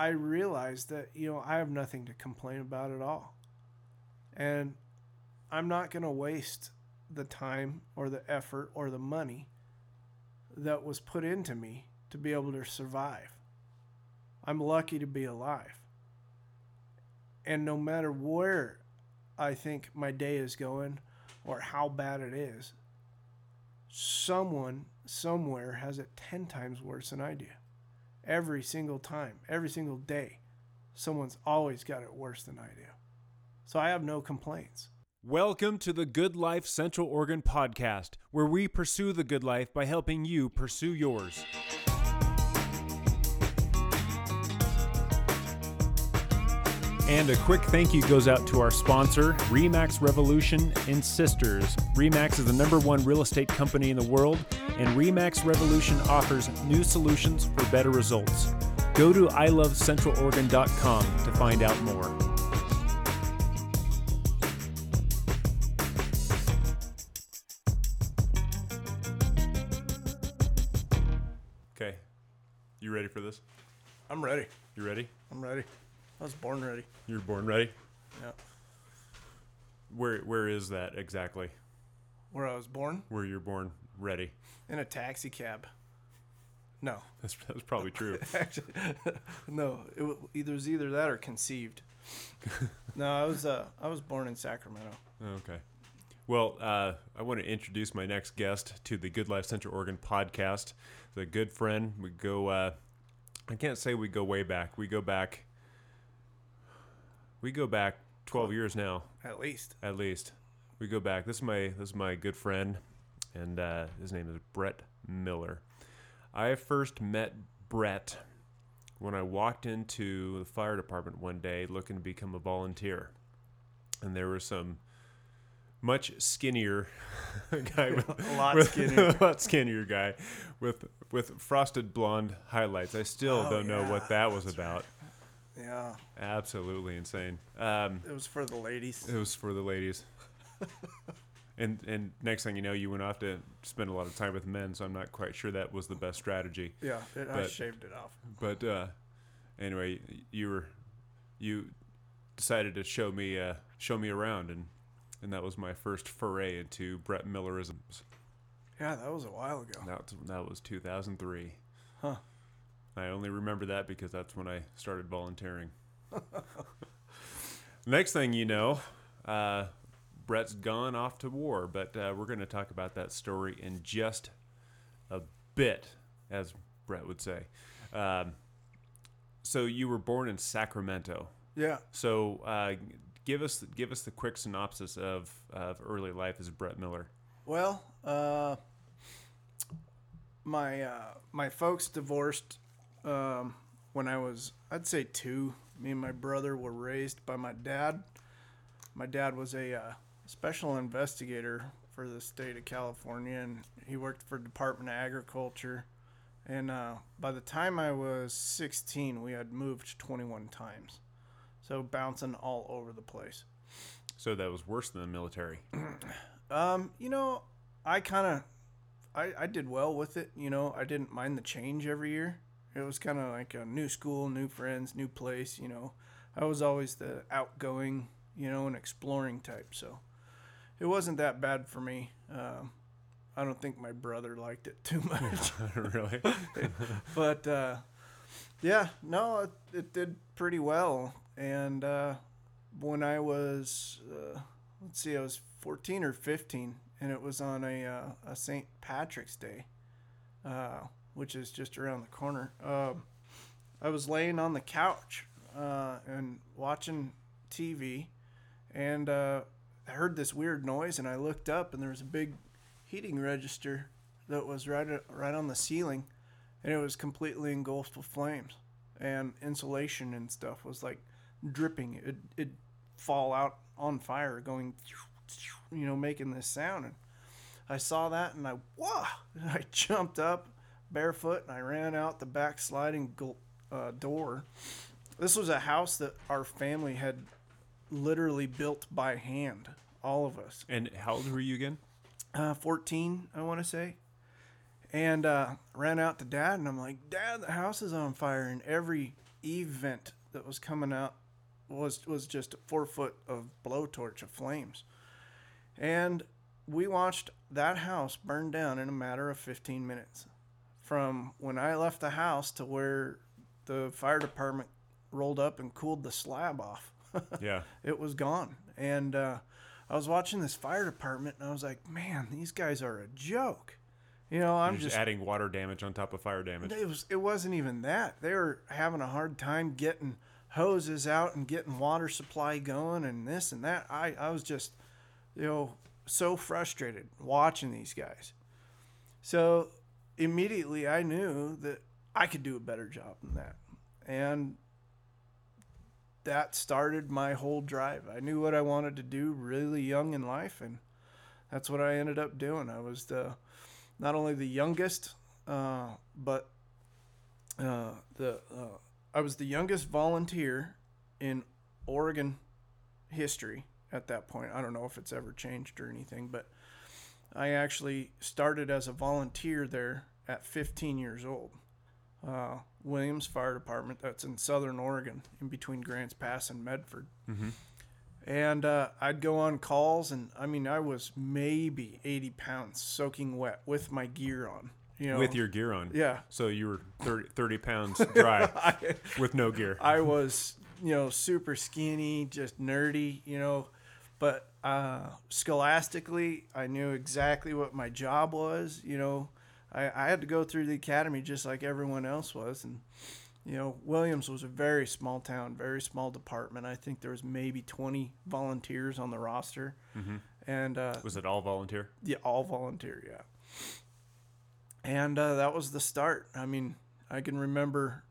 I realized that you know I have nothing to complain about at all, and I'm not going to waste the time or the effort or the money that was put into me to be able to survive. I'm lucky to be alive. And no matter where I think my day is going or how bad it is, someone somewhere has it 10 times worse than I do. Every single time, every single day, someone's always got it worse than I do. So I have no complaints. Welcome to the Good Life Central Oregon podcast, where we pursue the good life by helping you pursue yours. And a quick thank you goes out to our sponsor, Remax Revolution and Sisters. Remax is the number one real estate company in the world, and Remax Revolution offers new solutions for better results. Go to ilovecentraloregon.com to find out more. Okay. You ready for this? I'm ready. You ready? I'm ready. I was born ready. You were born ready? Yeah. Where where is that exactly? Where I was born? Where you're born ready? In a taxi cab. No. That's that's probably true. Actually, no. It wa- either was either that or conceived. no, I was uh I was born in Sacramento. Okay. Well, uh, I want to introduce my next guest to the Good Life Central Oregon podcast. He's a good friend. We go. Uh, I can't say we go way back. We go back. We go back twelve years now, At least. at least. We go back. This is my this is my good friend, and uh, his name is Brett Miller. I first met Brett when I walked into the fire department one day looking to become a volunteer, and there was some much skinnier guy with A lot with- skinnier. a lot skinnier guy with with frosted blonde highlights. I still Oh, don't know what that was about. Yeah. Absolutely insane. Um, It was for the ladies. it was for the ladies. and and next thing you know, you went off to spend a lot of time with men. So I'm not quite sure that was the best strategy. Yeah. It, I but- shaved it off. But uh, anyway, you were you decided to show me uh, show me around, and and that was my first foray into Brett Millerisms. Yeah, that was a while ago. That that was 2003. Huh. I only remember that because that's when I started volunteering. Next thing you know, uh, Brett's gone off to war, but uh, we're going to talk about that story in just a bit, as Brett would say. Um, so you were born in Sacramento. Yeah. So uh, give us give us the quick synopsis of, of early life as Brett Miller. Well, uh, my uh, my folks divorced um, when I was, I'd say two. Me and my brother were raised by my dad. My dad was a uh, special investigator for the state of California, and he worked for Department of Agriculture. And uh, by the time I was 16, we had moved 21 times, so bouncing all over the place. So that was worse than the military. Um, you know, I kind of, I, I did well with it. You know, I didn't mind the change every year. It was kind of like a new school, new friends, new place. You know, I was always the outgoing, you know, and exploring type. So it wasn't that bad for me. Um, I don't think my brother liked it too much, really? but uh, yeah, no, it, it did pretty well. And uh, when I was, uh, let's see, I was 14 or 15, and it was on a, uh, a St. Patrick's Day, uh, which is just around the corner. Um, I was laying on the couch uh, and watching TV, and uh, I heard this weird noise, and I looked up, and there was a big heating register that was right right on the ceiling, and it was completely engulfed with flames, and insulation and stuff was like dripping. It it fall out on fire, going, you know, making this sound. And I saw that, and I whoa! And I jumped up barefoot, and I ran out the back sliding uh, door. This was a house that our family had literally built by hand, all of us And how old were you again? uh, 14, I want to say. And uh, ran out to dad, and I'm like, Dad, the house is on fire. And every event that was coming out was was just a four foot of blowtorch of flames, and we watched that house burn down in a matter of 15 minutes, from when I left the house to where the fire department rolled up and cooled the slab off. Yeah. it was gone, and uh, I was watching this fire department, and I was like, man, these guys are a joke. You know, I'm just, just adding water damage on top of fire damage. it was it wasn't even that. They were having a hard time getting hoses out and getting water supply going and this and that. I, I was just, you know, so frustrated watching these guys. So immediately I knew that I could do a better job than that. And that started my whole drive. I knew what I wanted to do really young in life and that's what I ended up doing. I was the not only the youngest, uh, but uh, the uh, I was the youngest volunteer in Oregon history at that point. I don't know if it's ever changed or anything, but I actually started as a volunteer there at 15 years old. Uh, Williams Fire Department, that's in southern Oregon, in between Grants Pass and Medford. Mhm. And uh, I'd go on calls, and I mean, I was maybe 80 pounds soaking wet with my gear on. You know, With your gear on. yeah, So you were 30, 30 pounds dry I, with no gear. I was, you know, super skinny, just nerdy, you know. But uh, scholastically, I knew exactly what my job was. You know, I, I had to go through the academy just like everyone else was. And, you know, Williams was a very small town, very small department. I think there was maybe 20 volunteers on the roster. hmm And uh, Was it all volunteer? yeah, all volunteer, yeah. And uh, that was the start. I mean, I can remember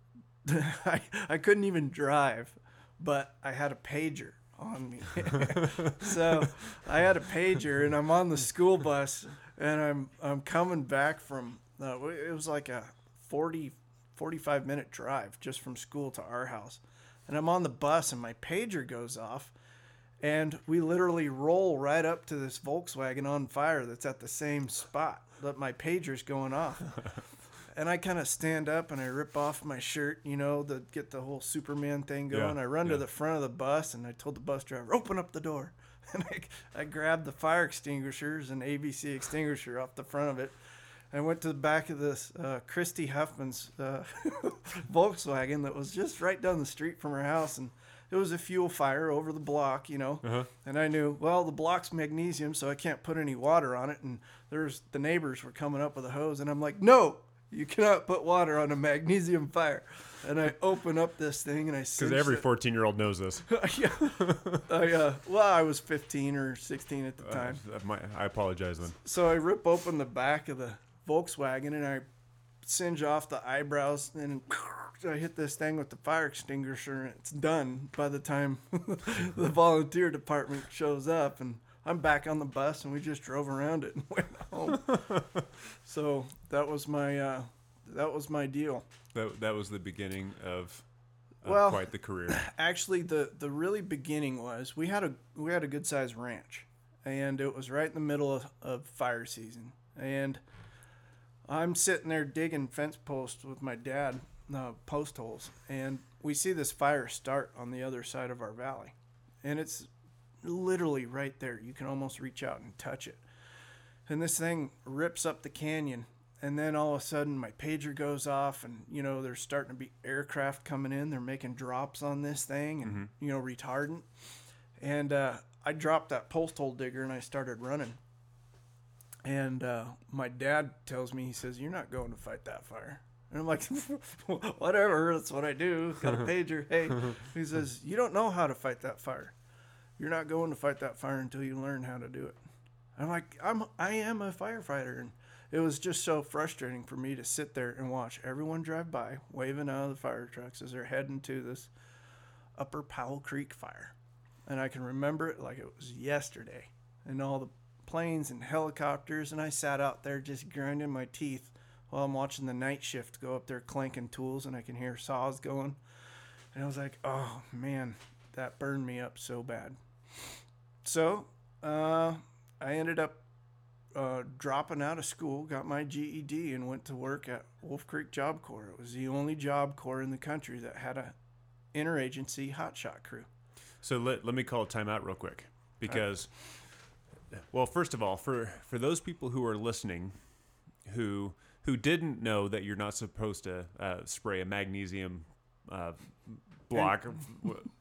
I, I couldn't even drive, but I had a pager on me. so I had a pager and I'm on the school bus and I'm I'm coming back from uh, it was like a 40 45 minute drive just from school to our house. And I'm on the bus and my pager goes off and we literally roll right up to this Volkswagen on fire that's at the same spot that my pager's going off. and I kind of stand up and I rip off my shirt, you know, to get the whole Superman thing going. Yeah, I run yeah. to the front of the bus and I told the bus driver, "Open up the door." And I, I grabbed the fire extinguishers and ABC extinguisher off the front of it. I went to the back of this uh, Christy Huffman's uh, Volkswagen that was just right down the street from her house, and it was a fuel fire over the block, you know. Uh-huh. And I knew, well, the block's magnesium, so I can't put any water on it. And there's the neighbors were coming up with a hose, and I'm like, no, you cannot put water on a magnesium fire. And I open up this thing and I Because every 14 year old knows this. yeah. I, uh, well, I was 15 or 16 at the Uh, time. I might- I apologize then. So I rip open the back of the Volkswagen and I singe off the eyebrows and I hit this thing with the fire extinguisher and it's done by the time the volunteer department shows up and I'm back on the bus and we just drove around it and went home. so that was my uh, that was my deal. That, that was the beginning of, of Well- quite the career. actually the the really beginning was we had a we had a good sized ranch and it was right in the middle of, of fire season and i'm sitting there digging fence posts with my dad uh, post holes and we see this fire start on the other side of our valley and it's literally right there you can almost reach out and touch it and this thing rips up the canyon and then all of a sudden my pager goes off and you know there's starting to be aircraft coming in. They're making drops on this thing and you know retardant. And uh, i dropped that post hole digger and i started running. And uh, my dad tells me he says you're not going to fight that fire. And i'm like whatever that's what i do. Got a pager. Hey. He says you don't know how to fight that fire. You're not going to fight that fire until you learn how to do it. I'm like i'm i am a firefighter and it was just so frustrating for me to sit there and watch everyone drive by waving out of the fire trucks as they're heading to this upper powell creek fire. And i can remember it like it was yesterday and all the planes and helicopters and i sat out there just grinding my teeth while i'm watching the night shift go up there clanking tools and i can hear saws going. And i was like oh man that burned me up so bad. So uh, i ended up uh, dropping out of school, got my GED, and went to work at Wolf Creek Job Corps. It was the only job corps in the country that had a interagency hotshot crew. So let, let me call a timeout real quick because, well, first of all, for for those people who are listening, who who didn't know that you're not supposed to uh, spray a magnesium uh, block of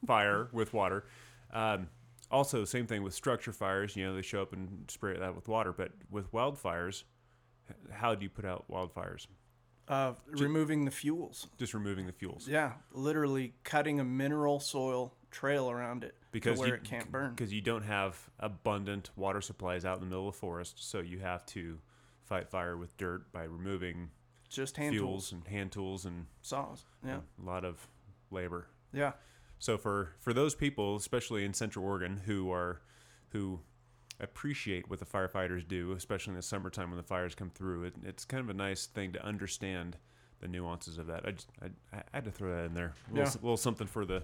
fire with water. Um, also, same thing with structure fires. You know, they show up and spray that with water. But with wildfires, how do you put out wildfires? Uh, removing the fuels. Just removing the fuels. Yeah, literally cutting a mineral soil trail around it because to where you, it can't burn. Because you don't have abundant water supplies out in the middle of the forest, so you have to fight fire with dirt by removing Just hand fuels tools, and hand tools and saws. Yeah, a lot of labor. yeah, So for for those people, especially in Central Oregon, who are who appreciate what the firefighters do, especially in the summertime when the fires come through, it, it's kind of a nice thing to understand the nuances of that. I just I, I had to throw that in there. A little, Yeah. little something for the,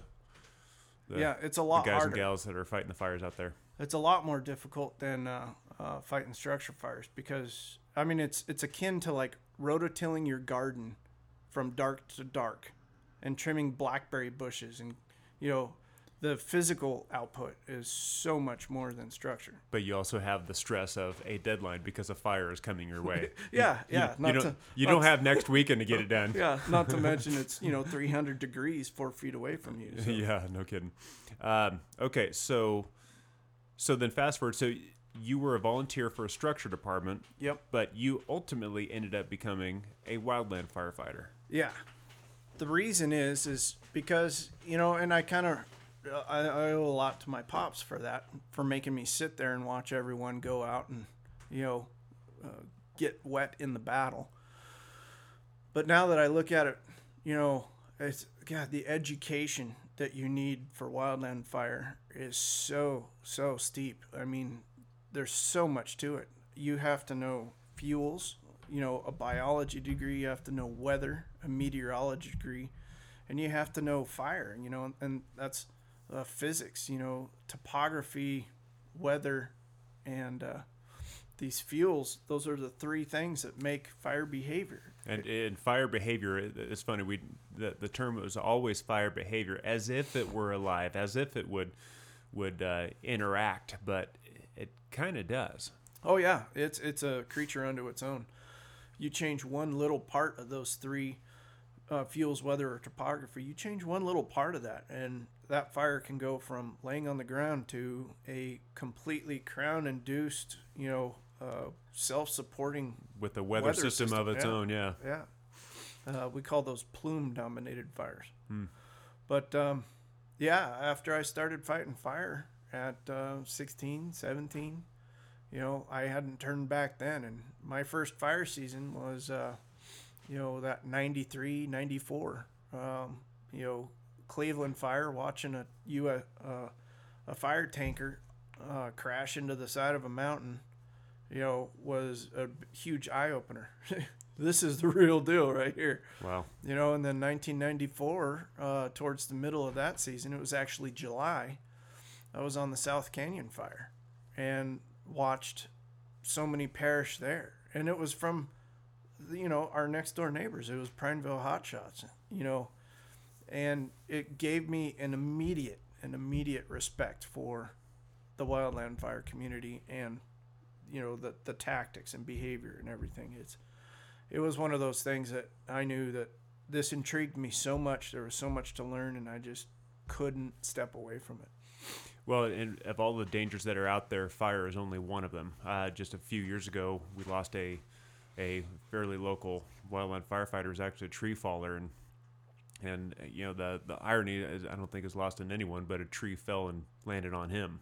the yeah. It's a lot guys harder. and gals that are fighting the fires out there. It's a lot more difficult than uh, uh, fighting structure fires because I mean it's it's akin to like rototilling your garden from dark to dark and trimming blackberry bushes and you know the physical output is so much more than structure. But you also have the stress of a deadline because a fire is coming your way. Yeah, You- yeah. You, not don't, to, you don't to- have next weekend to get it done. Yeah, not to mention it's you know 300 degrees four feet away from you. So. yeah, no kidding. Um, okay, so so then fast forward. So you were a volunteer for a structure department, Yep. but you ultimately ended up becoming a wildland firefighter. Yeah. The reason is is because you know, and I kind of I, I owe a lot to my pops for that, for making me sit there and watch everyone go out and you know uh, get wet in the battle. But now that I look at it, you know, it's God, the education that you need for wildland fire is so so steep. I mean, there's so much to it. You have to know fuels, you know, a biology degree, you have to know weather, a meteorology degree, and you have to know fire, you know, and that's uh, physics, you know, topography, weather, and uh, these fuels. Those are the three things that make fire behavior. And in fire behavior, it's funny. We the, the term was always fire behavior, as if it were alive, as if it would would uh, interact, but it kind of does. Oh yeah, it's it's a creature unto its own. You change one little part of those three uh, fuels, weather, or topography. You change one little part of that, and that fire can go from laying on the ground to a completely crown-induced, you know, uh, self-supporting. With a weather, Weather system, system, of its yeah. own, yeah. Yeah, uh, we call those plume-dominated fires. Hmm. But um, yeah, after I started fighting fire at uh, 16, 17, you know, I hadn't turned back then. And my first fire season was, uh, you know, that 93, 94, um, you know, Cleveland fire, watching a, U- uh, a fire tanker uh, crash into the side of a mountain, you know, was a huge eye opener. this is the real deal right here Wow. you know, and then 1994, uh, towards the middle of that season, it was actually July. I was on the South Canyon fire and watched so many perish there, and it was from, you know, our next door neighbors. It was Prineville Hotshots, you know, and it gave me an immediate, an immediate respect for the wildland fire community and, you know, the the tactics and behavior and everything. It's it was one of those things that I knew that this intrigued me so much. There was so much to learn, and I just couldn't step away from it. Well, and of all the dangers that are out there, fire is only one of them. Uh, just a few years ago, we lost a a fairly local wildland firefighter. Was actually a tree faller, and and you know the the irony is I don't think is lost on anyone, but a tree fell and landed on him.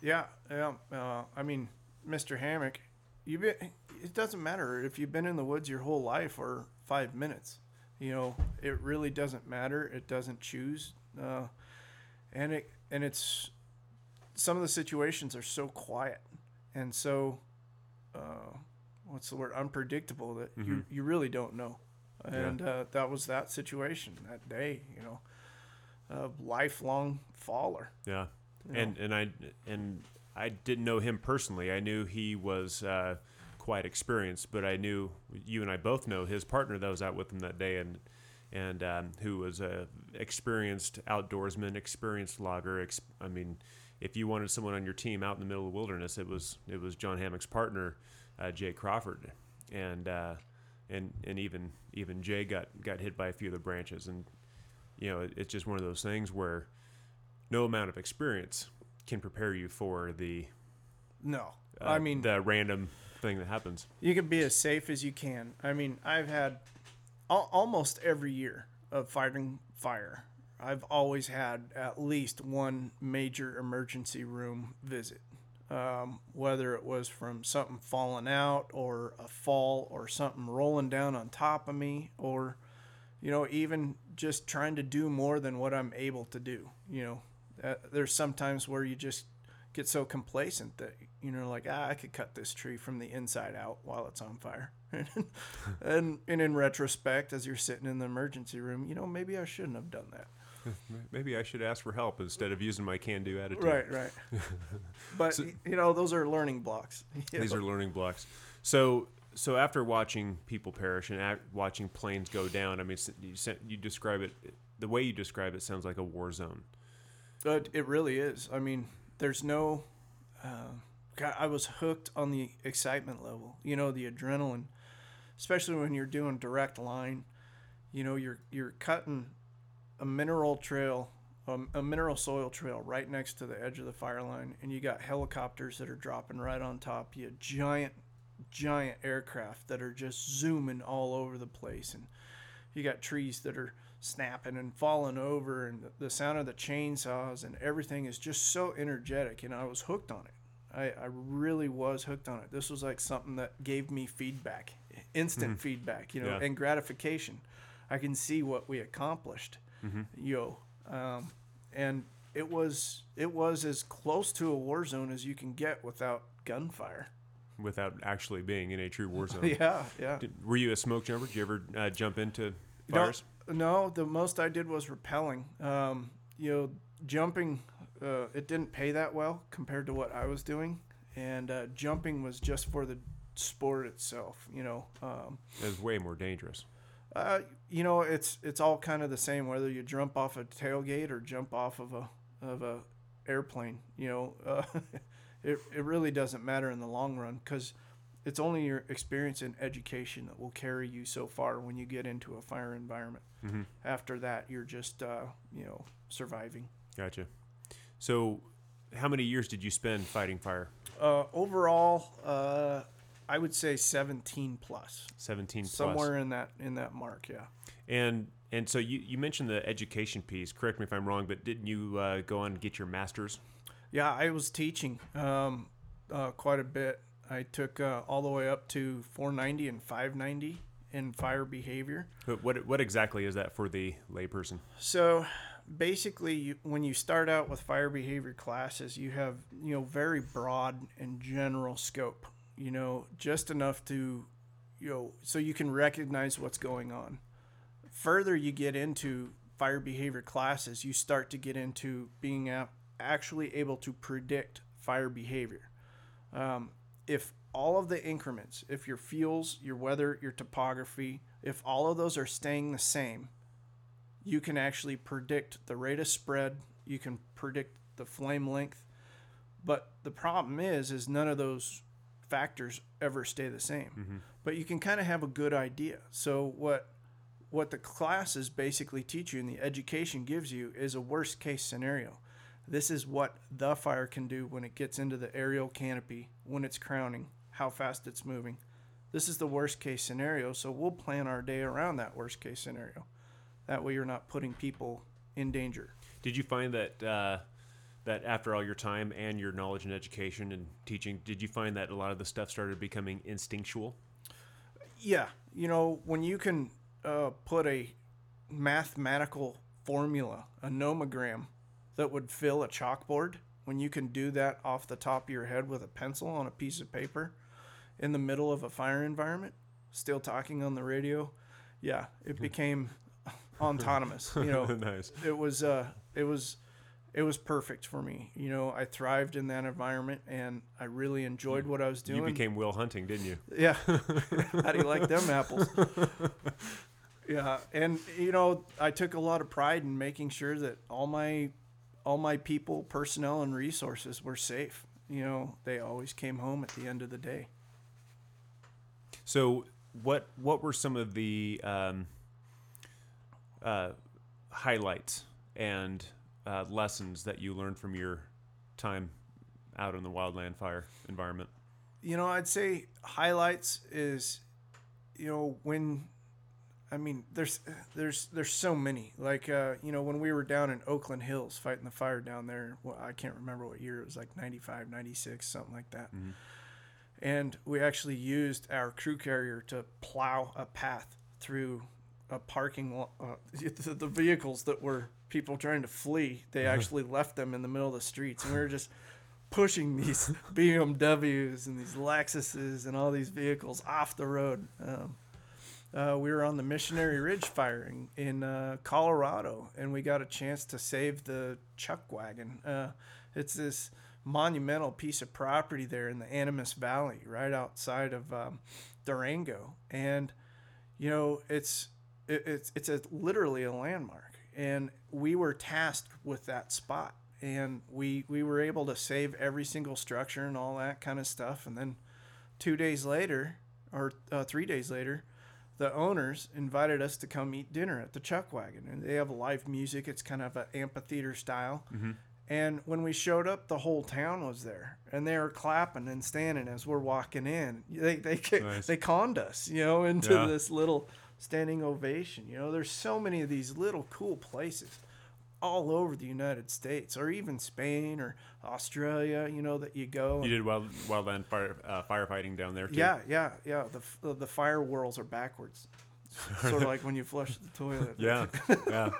Yeah, yeah. Uh, I mean, Mr. Hammock, you it doesn't matter if you've been in the woods your whole life or five minutes. You know, it really doesn't matter. It doesn't choose, uh, and it and it's some of the situations are so quiet and so uh, what's the word unpredictable that you you really don't know. And uh, that was that situation that day. You know, a lifelong faller. Yeah, you know. and and I and I didn't know him personally. I knew he was uh, quite experienced, but I knew you and I both know his partner that was out with him that day, and and um, who was a experienced outdoorsman, experienced logger. Ex- I mean, if you wanted someone on your team out in the middle of the wilderness, it was it was John Hammock's partner, uh, Jay Crawford, and uh, and and even even Jay got got hit by a few of the branches, and you know it, it's just one of those things where no amount of experience can prepare you for the No, uh, I mean the random thing that happens. you can be as safe as you can. I mean, I've had al- almost every year of fighting fire. I've always had at least one major emergency room visit. Um, whether it was from something falling out or a fall or something rolling down on top of me or you know even just trying to do more than what i'm able to do you know. Uh, there's sometimes where you just get so complacent that you know like ah, i could cut this tree from the inside out while it's on fire. And and in retrospect as you're sitting in the emergency room you know maybe i shouldn't have done that Maybe I should ask for help instead of using my can-do attitude. right right but So- you know those are learning blocks These know. are learning blocks. So, so after watching people perish and at, watching planes go down, I mean, you, you describe it. The way you describe it sounds like a war zone. But it really is. I mean, there's no. Uh, God, I was hooked on the excitement level. You know, the adrenaline, especially when you're doing direct line. You know, you're you're cutting a mineral trail, um, a mineral soil trail right next to the edge of the fire line, and you got helicopters that are dropping right on top. You giant, giant aircraft that are just zooming all over the place, and you got trees that are snapping and falling over and the, the sound of the chainsaws and everything is just so energetic and i was hooked on it. I, I really was hooked on it. This was like something that gave me feedback instant feedback you know Yeah. and gratification. I can see what we accomplished yo um, and it was it was as close to a war zone as you can get without gunfire without actually being in a true war zone. yeah yeah Did, were you a smoke jumper? Did you ever uh, jump into No, fires? No, the most I did was rappelling. Um, you know, jumping, uh, it didn't pay that well compared to what I was doing, and uh, jumping was just for the sport itself. You know, um, It was way more dangerous. Uh, you know, it's it's all kind of the same whether you jump off a tailgate or jump off of a of a airplane. You know, uh, it it really doesn't matter in the long run because it's only your experience and education that will carry you so far when you get into a fire environment. Mhm. After that, you're just uh, you know surviving. Gotcha. So, how many years did you spend fighting fire? Uh, overall, uh, I would say 17 plus, Seventeen plus. somewhere in that in that mark. Yeah. And and so you, you mentioned the education piece. Correct me if I'm wrong, but didn't you uh, go on and get your master's? Yeah, I was teaching um, uh, quite a bit. I took uh, all the way up to 490 and 590 in fire behavior. But what what exactly is that for the layperson? So basically, you, when you start out with fire behavior classes, you have you know very broad and general scope. You know, just enough to you know so you can recognize what's going on. Further, you get into fire behavior classes, you start to get into being a, actually able to predict fire behavior. Um, if all of the increments, if your fuels, your weather, your topography, if all of those are staying the same, you can actually predict the rate of spread you can predict the flame length but the problem is is none of those factors ever stay the same. But you can kind of have a good idea. So what what the classes basically teach you and the education gives you is a worst case scenario. This is what the fire can do when it gets into the aerial canopy when it's crowning how fast it's moving. This is the worst case scenario so we'll plan our day around that worst case scenario. That way, you're not putting people in danger. Did you find that uh, that after all your time and your knowledge and education and teaching, did you find that a lot of the stuff started becoming instinctual? Yeah, you know, when you can uh, put a mathematical formula, a nomogram, that would fill a chalkboard, when you can do that off the top of your head with a pencil on a piece of paper in the middle of a fire environment, still talking on the radio, yeah, it became autonomous. You know, nice. it was uh it was it was perfect for me. You know, I thrived in that environment and I really enjoyed what I was doing. You became Will Hunting, didn't you? Yeah. How do you like them apples? yeah, and you know, I took a lot of pride in making sure that all my all my people, personnel and resources were safe. You know, they always came home at the end of the day. So, what what were some of the um, uh, highlights and uh, lessons that you learned from your time out in the wildland fire environment? You know, I'd say highlights is, you know, when, I mean, there's there's there's so many. Like, uh, you know, when we were down in Oakland Hills fighting the fire down there, well, I can't remember what year it was, like 95, 96, something like that. Mm-hmm. And we actually used our crew carrier to plow a path through a parking lot. Uh, the vehicles that were people trying to flee, they actually left them in the middle of the streets, and we were just pushing these BMWs and these Lexuses and all these vehicles off the road. Um, uh, we were on the Missionary Ridge firing in, in uh, Colorado, and we got a chance to save the chuck wagon. Uh, it's this monumental piece of property there in the Animas Valley, right outside of um, Durango, and you know it's it, it's it's a literally a landmark, and we were tasked with that spot, and we we were able to save every single structure and all that kind of stuff, and then two days later or uh, three days later. The owners invited us to come eat dinner at the Chuck Wagon, and they have live music. It's kind of an amphitheater style, and when we showed up, the whole town was there, and they were clapping and standing as we're walking in. They they Nice. they conned us, you know, into Yeah. this little standing ovation. You know, there's so many of these little cool places all over the United States, or even Spain or Australia. You know that you go. You did wild, wildland fire uh, firefighting down there too. yeah, yeah, yeah. The the, the fire whirls are backwards, sort of like when you flush the toilet. yeah, yeah.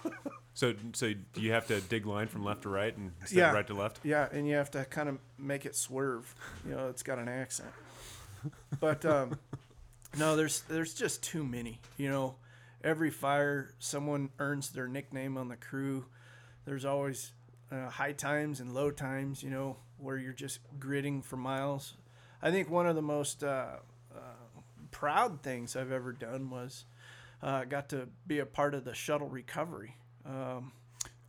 So, so do you have to dig line from left to right and instead Yeah. of right to left? Yeah, and you have to kind of make it swerve. You know, it's got an accent. But um, no, there's there's just too many. You know, every fire, someone earns their nickname on the crew. There's always uh, high times and low times. You know, where you're just gritting for miles. I think one of the most uh, uh, proud things I've ever done was uh, got to be a part of the shuttle recovery. Um,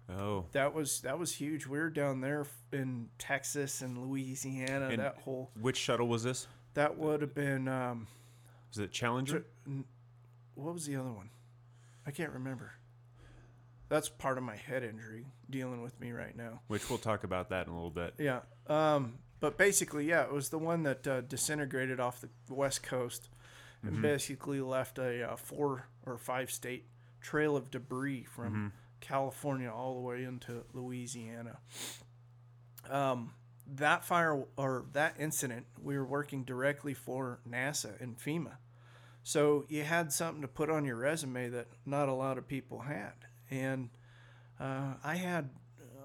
Oh, that was that was huge. We were down there in Texas and Louisiana. And- that whole which shuttle was this? that would have been um, Was it Challenger? what was the other one? I can't remember. That's part of my head injury dealing with me right now. Which we'll talk about that in a little bit. Yeah. Um, but basically, yeah, it was the one that uh, disintegrated off the west coast and basically left a uh, four or five state trail of debris from California all the way into Louisiana. Um, that fire or that incident, we were working directly for NASA and FEMA. So you had something to put on your resume that not a lot of people had. And uh, I had,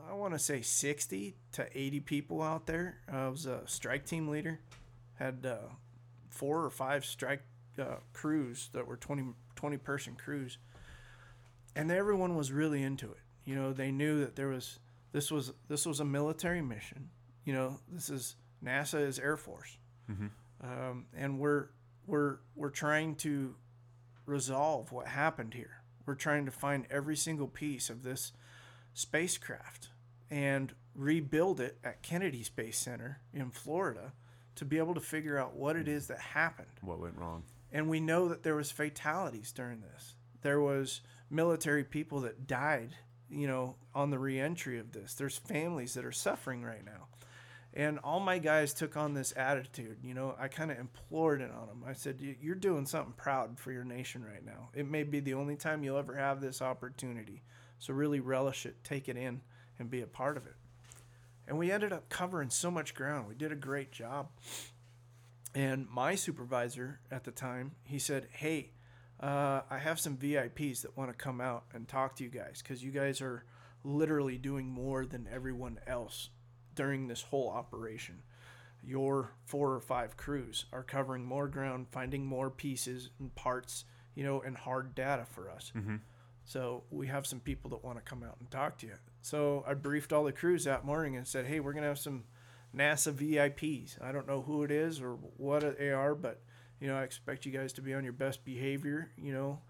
I want to say 60 to 80 people out there. I was a strike team leader, had uh, four or five strike uh, crews that were 20, 20 person crews. And everyone was really into it. You know, they knew that there was, this was, this was a military mission. You know, this is, NASA is Air Force. Um, and we're, we're, we're trying to resolve what happened here. We're trying to find every single piece of this spacecraft and rebuild it at Kennedy Space Center in Florida to be able to figure out what it is that happened. What went wrong? And we know that there was fatalities during this. There was military people that died, you know, on the reentry of this. There's families that are suffering right now. And all my guys took on this attitude. You know, I kind of implored it on them. I said, "You- You're doing something proud for your nation right now. It may be the only time you'll ever have this opportunity. So really relish it, take it in, and be a part of it. And we ended up covering so much ground. We did a great job. And my supervisor at the time, he said, Hey, uh, I have some VIPs that want to come out and talk to you guys because you guys are literally doing more than everyone else during this whole operation. Your four or five crews are covering more ground, finding more pieces and parts, you know, and hard data for us. So we have some people that want to come out and talk to you. So I briefed all the crews that morning and said, "Hey, we're gonna have some NASA VIPs. I don't know who it is or what they are, but you know, I expect you guys to be on your best behavior. You know,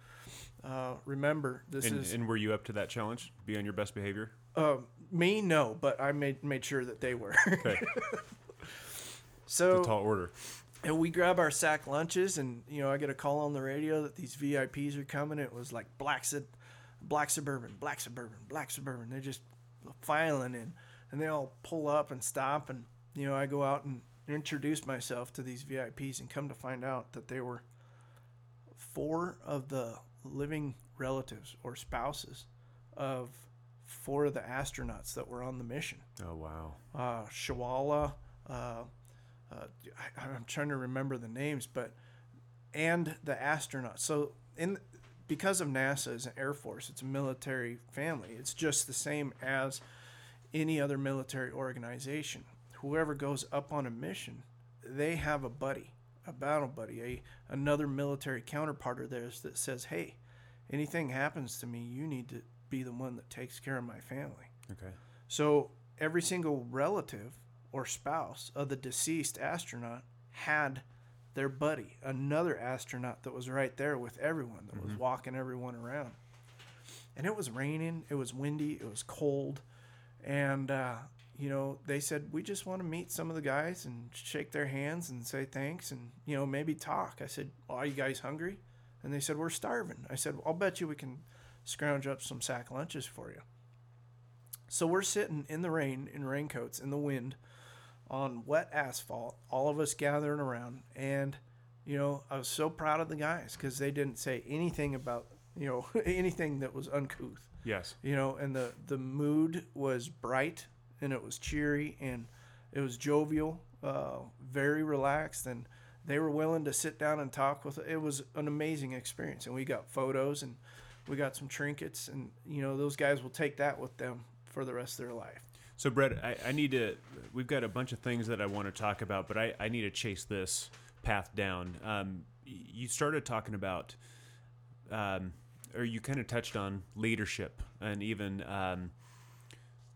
uh, remember this And, is and were you up to that challenge? Be on your best behavior. uh, me, no, but I made made sure that they were. Okay, so tall order. and we grab our sack lunches, and you know, I get a call on the radio that these VIPs are coming. It was like black, Sub- black suburban, black suburban, black suburban. They're just filing in, and they all pull up and stop, and you know, I go out and introduce myself to these VIPs, and come to find out that they were four of the living relatives or spouses of four of the astronauts that were on the mission Oh wow. uh, Chawla. Uh, uh, I, I'm trying to remember the names, but and the astronauts. So in because of NASA is an Air Force, it's a military family. It's just the same as any other military organization. Whoever goes up on a mission, they have a buddy, a battle buddy, a another military counterpart of theirs that says, "Hey, anything happens to me, you need to be the one that takes care of my family." Okay. So every single relative or spouse of the deceased astronaut had their buddy, another astronaut that was right there with everyone, that was walking everyone around. And it was raining, it was windy, it was cold. And, uh, you know, they said, we just want to meet some of the guys and shake their hands and say thanks and, you know, maybe talk. I said, well, are you guys hungry? And they said, we're starving. I said, I'll bet you we can scrounge up some sack lunches for you. So we're sitting in the rain, in raincoats, in the wind, on wet asphalt, all of us gathering around. And, you know, I was so proud of the guys because they didn't say anything about, you know, anything that was uncouth, Yes. you know, and the, the mood was bright and it was cheery and it was jovial, uh, very relaxed. And they were willing to sit down and talk with it was an amazing experience. And we got photos and we got some trinkets and, you know, those guys will take that with them for the rest of their life. So, Brett, I, I need to. We've got a bunch of things that I want to talk about, but I, I need to chase this path down. Um, you started talking about, um, or you kind of touched on leadership and even um,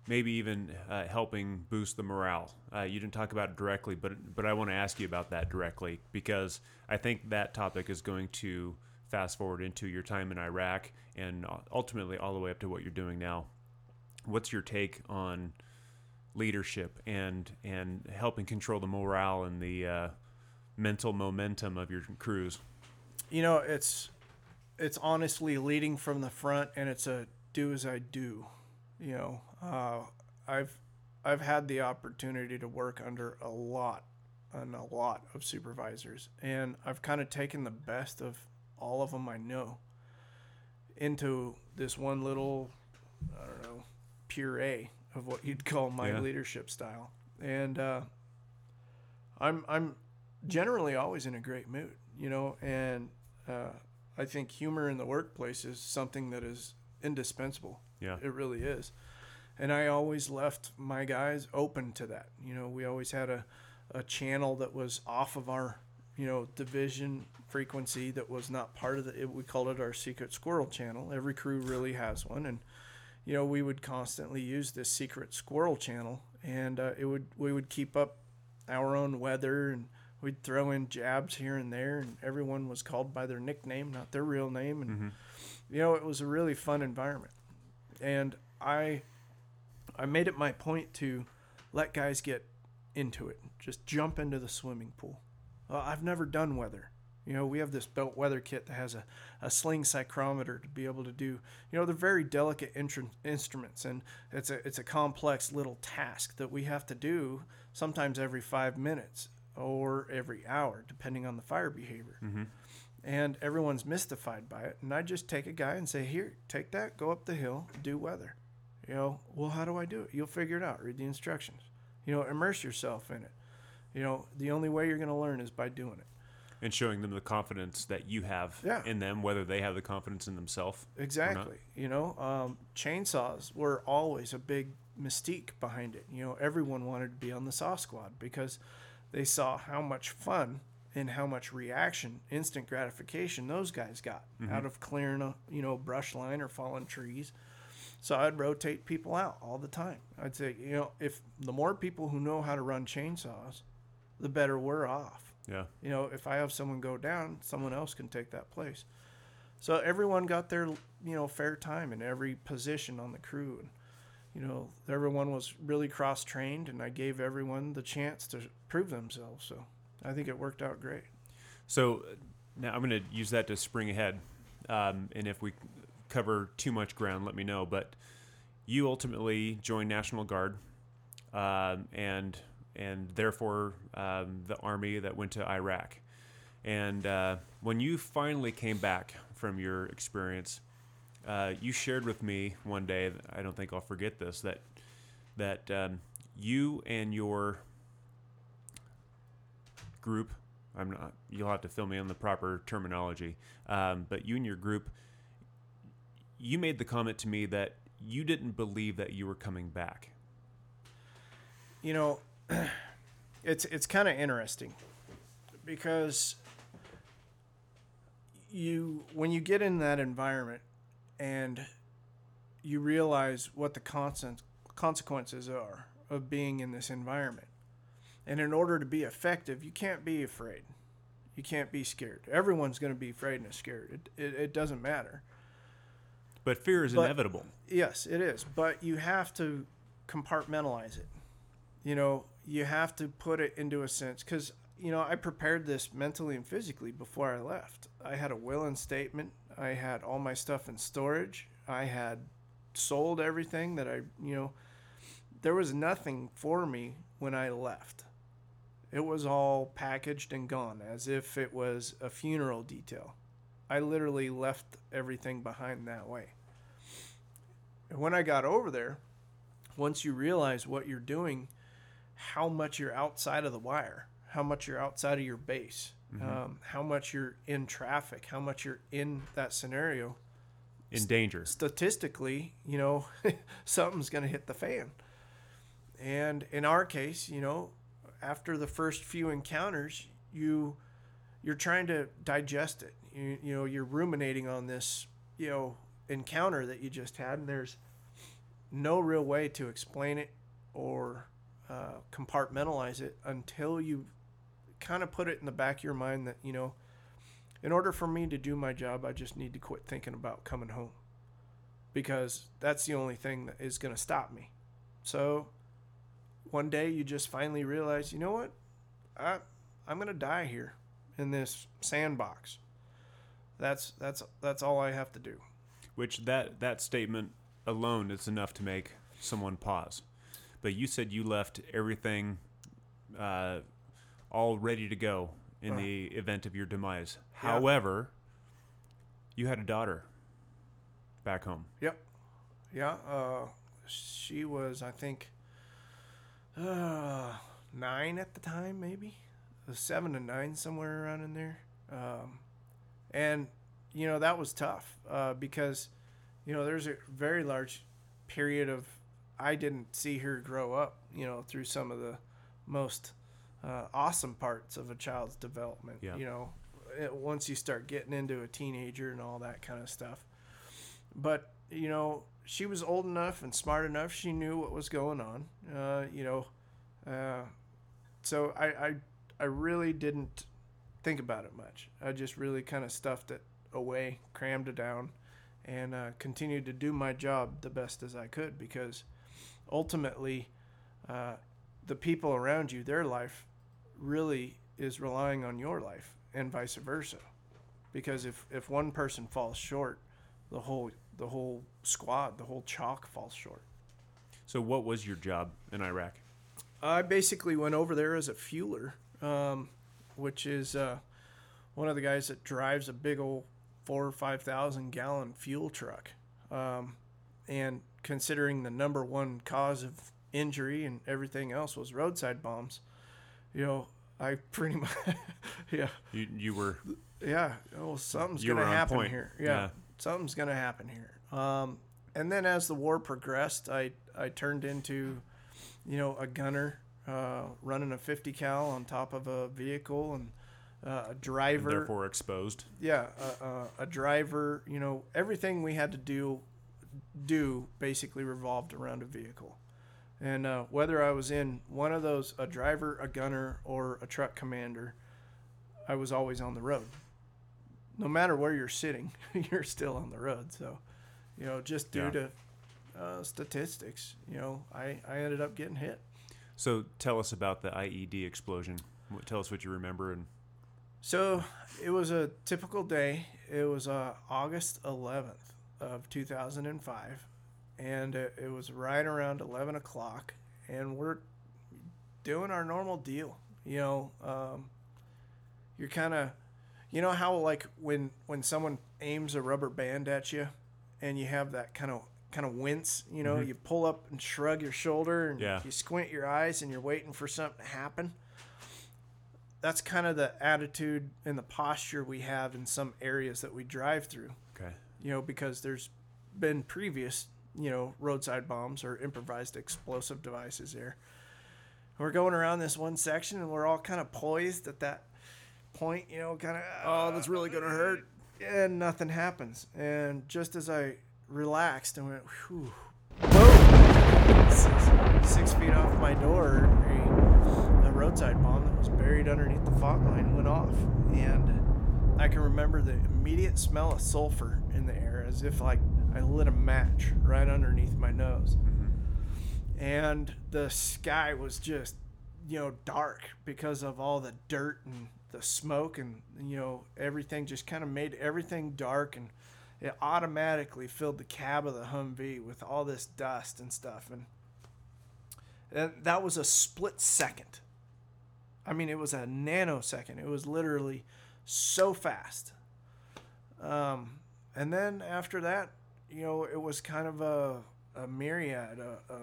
maybe even uh, helping boost the morale. Uh, you didn't talk about it directly, but but I want to ask you about that directly because I think that topic is going to fast forward into your time in Iraq and ultimately all the way up to what you're doing now. What's your take on leadership and and helping control the morale and the uh, mental momentum of your crews? you know it's it's honestly leading from the front and it's a do as i do you know uh, i've i've had the opportunity to work under a lot and a lot of supervisors and i've kind of taken the best of all of them i know into this one little i don't know puree of what you'd call my Yeah. leadership style and uh, i'm i'm generally always in a great mood, you know, and uh, I think humor in the workplace is something that is indispensable. Yeah. It really is. And I always left my guys open to that. You know, we always had a, a channel that was off of our, you know, division frequency that was not part of the, it, we called it our secret squirrel channel. Every crew really has one. And, you know, we would constantly use this secret squirrel channel and uh, it would, we would keep up our own weather and we'd throw in jabs here and there and everyone was called by their nickname not their real name and you know it was a really fun environment and i i made it my point to let guys get into it just jump into the swimming pool well, i've never done weather you know we have this belt weather kit that has a, a sling psychrometer to be able to do you know they're very delicate intr- instruments and it's a it's a complex little task that we have to do sometimes every five minutes or every hour, depending on the fire behavior. Mm-hmm. And everyone's mystified by it. And I just take a guy and say, Here, take that, go up the hill, do weather. You know, well, how do I do it? You'll figure it out. Read the instructions. You know, immerse yourself in it. You know, the only way you're going to learn is by doing it. And showing them the confidence that you have Yeah. in them, whether they have the confidence in themselves. Exactly. You know, um, chainsaws were always a big mystique behind it. You know, everyone wanted to be on the saw squad because they saw how much fun and how much reaction, instant gratification those guys got out of clearing a you know brush line or fallen trees. So I'd rotate people out all the time. I'd say, you know, if the more people who know how to run chainsaws, the better we're off. Yeah. You know, if I have someone go down, someone else can take that place. So everyone got their, you know, fair time in every position on the crew. And, you know, everyone was really cross trained, and I gave everyone the chance to prove themselves. So I think it worked out great. So uh, now I'm going to use that to spring ahead. Um, and if we cover too much ground, let me know. But you ultimately joined National Guard, um, and and therefore um, the army that went to Iraq. And uh, when you finally came back from your experience, uh, you shared with me one day. I don't think I'll forget this. That that um, you and your group. I'm not. You'll have to fill me in the proper terminology. Um, but you and your group, you made the comment to me that you didn't believe that you were coming back. You know, it's it's kind of interesting because you when you get in that environment and you realize what the constant consequences are of being in this environment. And in order to be effective, you can't be afraid. You can't be scared. Everyone's going to be afraid and scared. It, it, it doesn't matter. But fear is But- inevitable. Yes, it is. But you have to compartmentalize it. You know, you have to put it into a sense because, you know, I prepared this mentally and physically before I left. I had a will and statement. I had all my stuff in storage. I had sold everything that I, you know, there was nothing for me when I left. It was all packaged and gone as if it was a funeral detail. I literally left everything behind that way. And when I got over there, once you realize what you're doing, how much you're outside of the wire, how much you're outside of your base, um, how much you're in traffic, how much you're in that scenario, In danger. statistically, you know, something's going to hit the fan. And in our case, you know, after the first few encounters, you you're trying to digest it. You, you know, you're ruminating on this, you know, encounter that you just had, and there's no real way to explain it or uh, compartmentalize it until you kind of put it in the back of your mind that you know, in order for me to do my job, I just need to quit thinking about coming home because that's the only thing that is going to stop me. So one day you just finally realize, you know what? I I'm going to die here in this sandbox. That's that's that's all I have to do. Which that that statement alone is enough to make someone pause. But you said you left everything uh, all ready to go in Uh. the event of your demise. Yeah. However, you had a daughter back home. Yep. Yeah. Uh, she was, I think, uh, nine at the time, maybe seven to nine, somewhere around in there. Um, and you know that was tough uh, because you know there's a very large period of I didn't see her grow up. You know through some of the most uh, awesome parts of a child's development. Yeah. You know, it, once you start getting into a teenager and all that kind of stuff but you know she was old enough and smart enough she knew what was going on uh, you know uh, so I, I i really didn't think about it much i just really kind of stuffed it away crammed it down and uh, continued to do my job the best as i could because ultimately uh, the people around you their life really is relying on your life and vice versa because if, if one person falls short the whole the whole squad, the whole chalk falls short. So, what was your job in Iraq? I basically went over there as a fueler, um, which is uh, one of the guys that drives a big old four or five thousand gallon fuel truck. Um, and considering the number one cause of injury and everything else was roadside bombs, you know, I pretty much, yeah, You, you were yeah. Oh, something's gonna happen point. here. Yeah, Yeah. something's gonna happen here. Um, and then as the war progressed, I I turned into, you know, a gunner, uh, running a 50 cal on top of a vehicle and uh, a and driver. therefore exposed. yeah, a, a driver. You know, everything we had to do do basically revolved around a vehicle. And uh, whether I was in one of those, a driver, a gunner, or a truck commander, I was always on the road. No matter where you're sitting, you're still on the road. So, you know, just due Yeah. to uh, statistics, you know, I, I ended up getting hit. So tell us about the IED explosion. Tell us what you remember and So it was a typical day. It was uh, August 11th of 2005, and it, it was right around 11 o'clock, and we're doing our normal deal. You know, um, you're kind of, you know how like when when someone aims a rubber band at you, and you have that kind of kind of wince. You know, you pull up and shrug your shoulder, and Yeah. you squint your eyes, and you're waiting for something to happen that's kind of the attitude and the posture we have in some areas that we drive through. You know because there's been previous you know roadside bombs or improvised explosive devices there. We're going around this one section and we're all kind of poised at that point you know kind of Oh, that's really gonna uh, hurt. and nothing happens. And just as i relaxed and went whew. Boom six, six feet off my door a, a roadside bomb that was buried underneath the fog line went off. And i can remember the immediate smell of sulfur in the air as if like i lit a match right underneath my nose mm-hmm. and the sky was just you know dark because of all the dirt and the smoke and you know everything just kind of made everything dark and it automatically filled the cab of the Humvee with all this dust and stuff and and that was a split second. I mean, it was a nanosecond. It was literally so fast. Um, and then after that, you know, it was kind of a, a myriad, a, a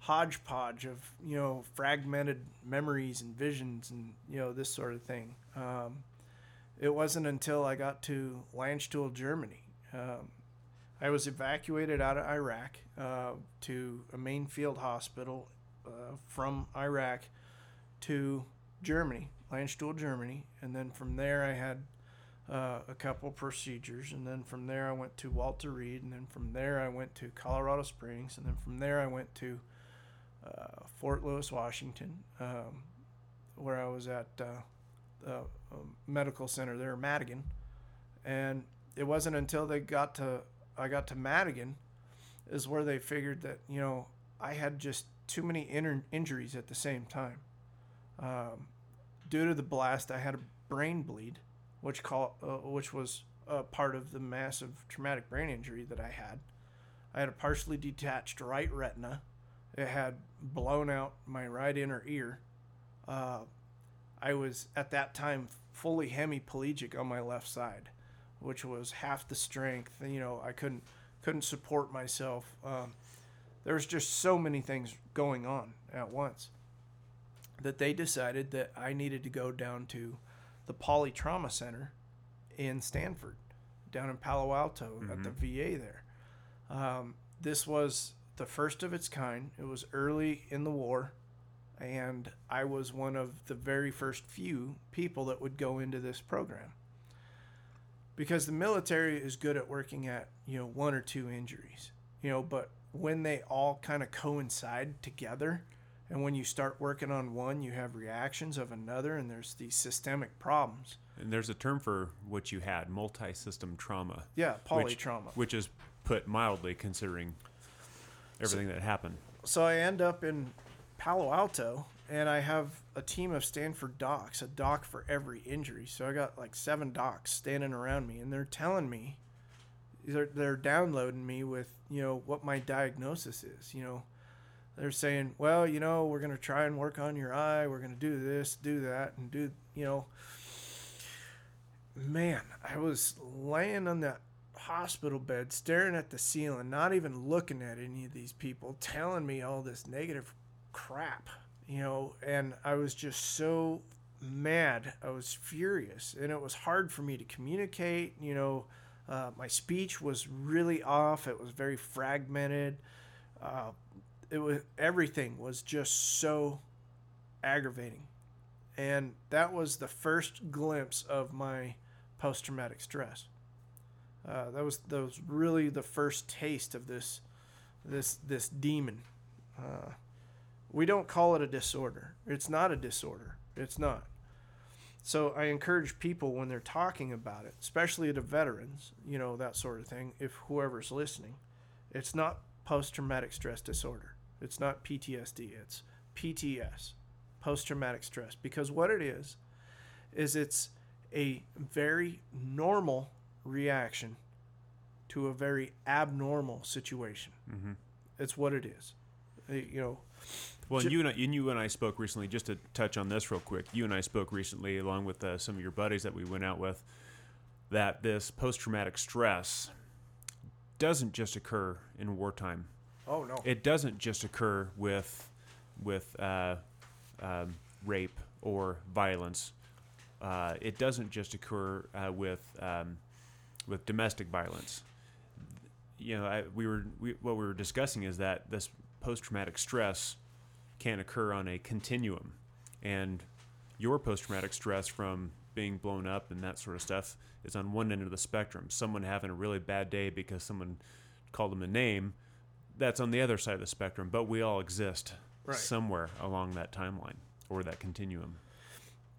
hodgepodge of, you know, fragmented memories and visions and, you know, this sort of thing. Um, it wasn't until I got to Landstuhl, Germany. Um, I was evacuated out of Iraq uh, to a main field hospital uh, from Iraq to Germany, Landstuhl, Germany, and then from there I had uh, a couple procedures, and then from there I went to Walter Reed, and then from there I went to Colorado Springs, and then from there I went to uh, Fort Lewis, Washington, um, where I was at uh, the um, medical center there, Madigan, and it wasn't until they got to I got to Madigan is where they figured that you know I had just too many inner injuries at the same time. Um, due to the blast, I had a brain bleed, which call uh, which was a part of the massive traumatic brain injury that I had. I had a partially detached right retina. It had blown out my right inner ear. Uh, I was at that time fully hemiplegic on my left side, which was half the strength. You know, I couldn't couldn't support myself. Um, there was just so many things going on at once that they decided that I needed to go down to the Poly Trauma Center in Stanford, down in Palo Alto at the VA there. Um, this was the first of its kind. It was early in the war, and I was one of the very first few people that would go into this program. Because the military is good at working at, you know, one or two injuries, you know, but when they all kind of coincide together, and when you start working on one, you have reactions of another, and there's these systemic problems. And there's a term for what you had, multi-system trauma. Yeah, which- polytrauma. Which is put mildly considering everything that happened. so I end up in Palo Alto and I have a team of Stanford docs, a doc for every injury. So I got like seven docs standing around me and they're telling me they're they're downloading me with, you know, what my diagnosis is, you know. They're saying, "Well, you know, we're going to try and work on your eye. We're going to do this, do that and do, you know, man, I was laying on that hospital bed, staring at the ceiling, not even looking at any of these people, telling me all this negative crap, you know, and I was just so mad. I was furious, and it was hard for me to communicate. You know, uh, my speech was really off. It was very fragmented. Uh, it was everything was just so aggravating, and that was the first glimpse of my post-traumatic stress. Uh, that was that was really the first taste of this this this demon. Uh, we don't call it a disorder. It's not a disorder. It's not. So I encourage people when they're talking about it, especially to veterans, you know, that sort of thing, if whoever's listening, it's not post traumatic stress disorder. It's not PTSD. It's PTS, post traumatic stress. Because what it is, is it's a very normal reaction to a very abnormal situation. Mm-hmm. It's what it is. Uh, You know, Well, you and I, you and I spoke recently. Just to touch on this real quick, you and I spoke recently, along with uh, some of your buddies that we went out with, that this post-traumatic stress doesn't just occur in wartime. Oh no. It doesn't just occur with with uh, um, rape or violence. Uh, it doesn't just occur uh, with um, with domestic violence. You know, I, we were we, what we were discussing is that this post-traumatic stress can occur on a continuum, and your post-traumatic stress from being blown up and that sort of stuff is on one end of the spectrum. Someone having a really bad day because someone called them a name, that's on the other side of the spectrum. But we all exist Right. somewhere along that timeline or that continuum.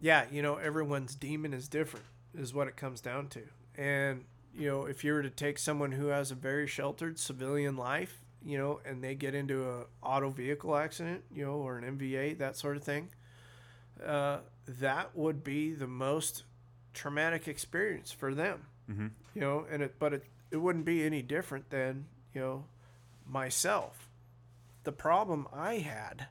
yeah, you know, everyone's demon is different, is what it comes down to. And, you know, if you were to take someone who has a very sheltered civilian life, you know, and they get into a auto vehicle accident, you know, or an MVA, that sort of thing, uh, that would be the most traumatic experience for them. Mm-hmm. You know, and it, but it, it wouldn't be any different than, you know, myself. The problem I had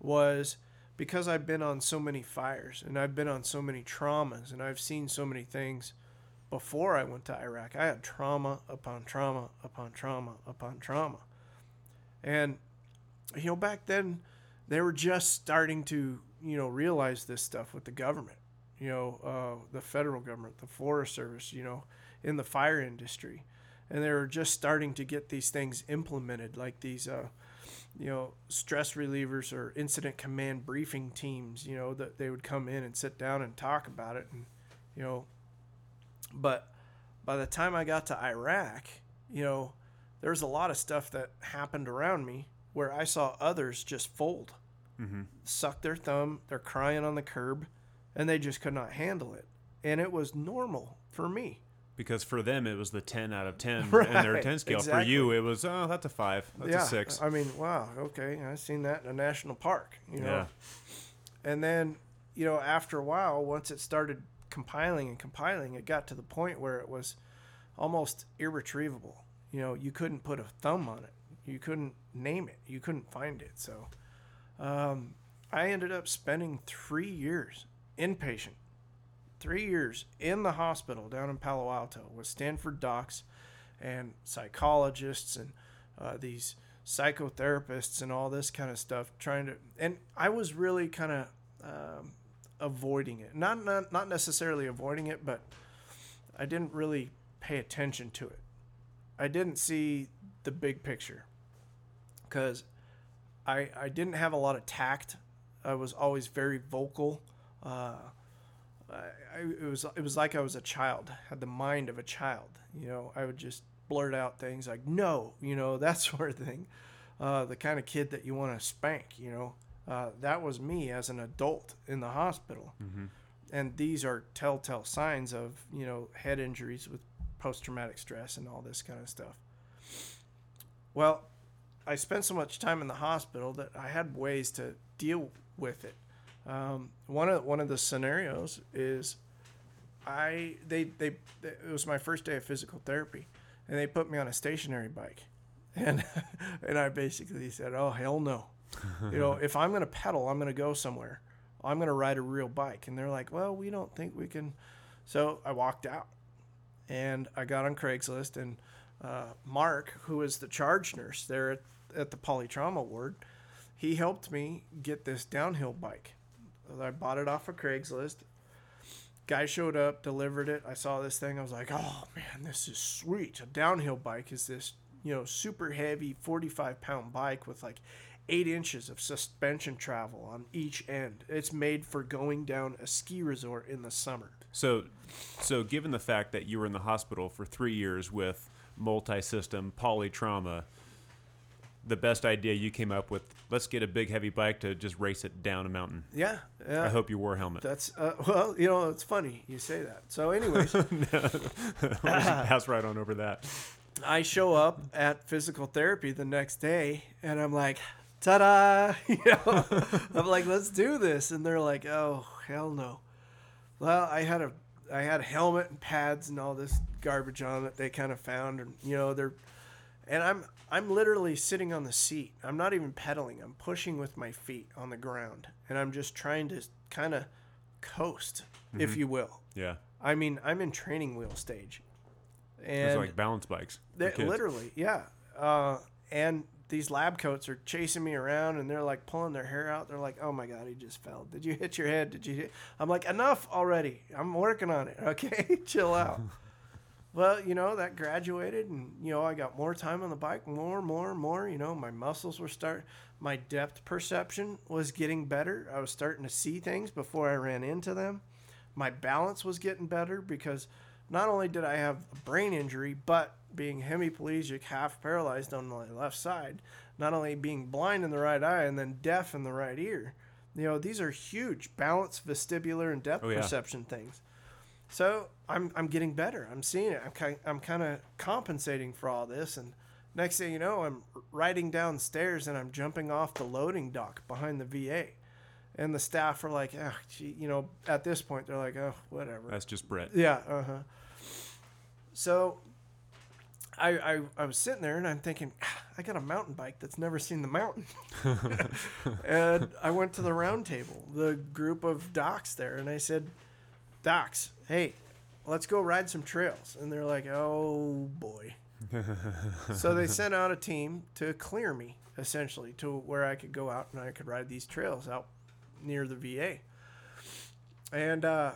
was because I've been on so many fires and I've been on so many traumas and I've seen so many things before I went to Iraq. I had trauma upon trauma upon trauma upon trauma. And you know back then they were just starting to, you know, realize this stuff with the government. You know, uh, the federal government, the Forest Service, you know, in the fire industry. And they were just starting to get these things implemented like these uh you know, stress relievers or incident command briefing teams, you know, that they would come in and sit down and talk about it. And, you know, but by the time I got to Iraq, you know, there was a lot of stuff that happened around me where I saw others just fold, Mm-hmm. suck their thumb, they're crying on the curb, and they just could not handle it. And it was normal for me. Because for them it was the ten out of ten Right, and their ten scale. For you it was oh that's a five, that's yeah. a six. I mean, wow, okay, i've seen that in a national park, you know. Yeah. And then, you know, after a while, once it started compiling and compiling, it got to the point where it was almost irretrievable. You know, you couldn't put a thumb on it. You couldn't name it. You couldn't find it. So, um, I ended up spending three years inpatient, three years in the hospital down in Palo Alto with Stanford docs and psychologists and uh, these psychotherapists and all this kind of stuff trying to and i was really kind of um, avoiding it. Not, not not necessarily avoiding it but i didn't really pay attention to it. I didn't see the big picture because i i didn't have a lot of tact. I was always very vocal uh, I, I, it was it was like I was a child, had the mind of a child. You know, I would just blurt out things like "no," you know, that sort of thing. Uh, the kind of kid that you want to spank, you know. Uh, that was me as an adult in the hospital, Mm-hmm. and these are telltale signs of you know head injuries with post-traumatic stress and all this kind of stuff. Well, I spent so much time in the hospital that I had ways to deal with it. Um, one of one of the scenarios is I they, they it was my first day of physical therapy, and they put me on a stationary bike, and and I basically said, oh hell no, you know if I'm gonna pedal, I'm gonna go somewhere, I'm gonna ride a real bike, and they're like, well we don't think we can, so I walked out, and I got on Craigslist, and uh, Mark, who is the charge nurse there at, at the polytrauma ward, he helped me get this downhill bike. I bought it off of Craigslist. Guy showed up, delivered it. I saw this thing. I was like, "Oh man, this is sweet." A downhill bike is this, you know, super heavy, forty-five pound bike with like eight inches of suspension travel on each end. It's made for going down a ski resort in the summer. So, so given the fact that you were in the hospital for three years with multi-system polytrauma, the best idea you came up with, let's get a big heavy bike to just race it down a mountain. Yeah, yeah. I hope you wore a helmet. That's uh, well, you know, it's funny you say that. So, anyways, Pass right on over that. I show up at physical therapy the next day, and I'm like, "Ta-da!" You know, I'm like, "Let's do this," and they're like, "Oh, hell no." Well, I had a I had a helmet and pads and all this garbage on that they kind of found, and you know they're, and I'm I'm literally sitting on the seat. I'm not even pedaling. I'm pushing with my feet on the ground, and I'm just trying to kind of coast, if you will. Yeah, I mean, I'm in training wheel stage, it's like balance bikes. they, literally, yeah. Uh, and these lab coats are chasing me around, and they're like pulling their hair out. They're like, "Oh my god, he just fell. Did you hit your head? Did you?" Hit? I'm like, "Enough already. I'm working on it. Okay, chill out." well, you know that graduated, and you know I got more time on the bike, more, more, more. You know my muscles were start. My depth perception was getting better. I was starting to see things before I ran into them. My balance was getting better because not only did I have a brain injury, but being hemiplegic, half paralyzed on my left side, not only being blind in the right eye and then deaf in the right ear. You know, these are huge balance, vestibular, and depth Oh, yeah. perception things. So I'm, I'm getting better. I'm seeing it. I'm kind I'm kind of compensating for all this. And next thing you know, I'm riding downstairs and I'm jumping off the loading dock behind the VA. And the staff are like, oh, gee, you know, at this point, they're like, oh, whatever. That's just Brett. Yeah, uh huh. So I, I I was sitting there and I'm thinking, "Ah, I got a mountain bike that's never seen the mountain. and I went to the round table, the group of docs there, and I said, Docs, hey, let's go ride some trails. And they're like, Oh boy. so they sent out a team to clear me, essentially, to where I could go out and I could ride these trails out near the VA. And uh,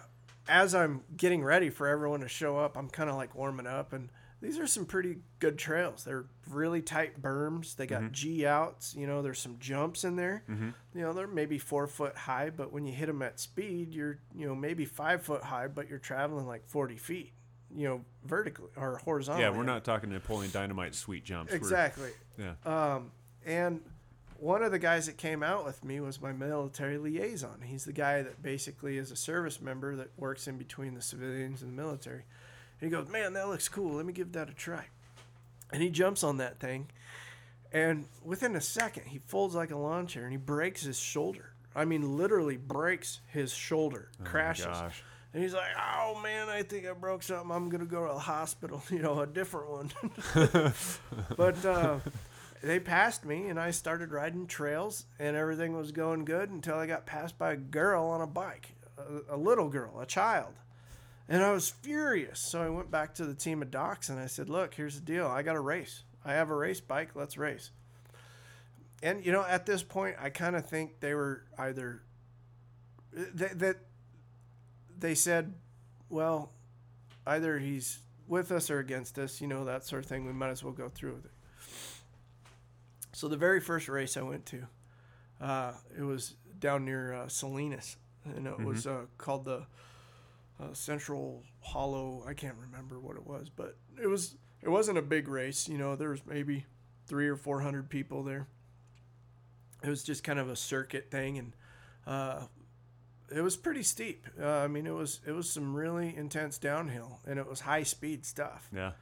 as I'm getting ready for everyone to show up, I'm kind of like warming up. And these are some pretty good trails. They're really tight berms. They got G outs. You know, there's some jumps in there. You know, they're maybe four foot high, but when you hit them at speed, you're, you know, maybe five foot high, but you're traveling like 40 feet, you know, vertically or horizontally. Yeah, we're not talking Napoleon Dynamite sweet jumps. We're- Exactly. yeah. Um, and one of the guys that came out with me was my military liaison. He's the guy that basically is a service member that works in between the civilians and the military. He goes, Man, that looks cool. Let me give that a try. And he jumps on that thing. And within a second, he folds like a lawn chair and he breaks his shoulder. I mean, literally breaks his shoulder, crashes. gosh. And he's like, "Oh man, I think I broke something. I'm gonna go to the hospital. You know, a different one." but uh, they passed me, and I started riding trails, and everything was going good until I got passed by a girl on a bike, a, a little girl, a child, and I was furious. So I went back to the team of docs and I said, "Look, here's the deal. I got a race. I have a race bike. Let's race." And you know, at this point, I kind of think they were either that that they said, well, either he's with us or against us, you know, that sort of thing. We might as well go through with it. So the very first race I went to, uh, it was down near uh, Salinas, and it was uh, called the uh, Central Hollow. I can't remember what it was, but it was it wasn't a big race. You know, there was maybe three or four hundred people there. It was just kind of a circuit thing, and uh, it was pretty steep. Uh, I mean, it was it was some really intense downhill, and it was high speed stuff. Yeah.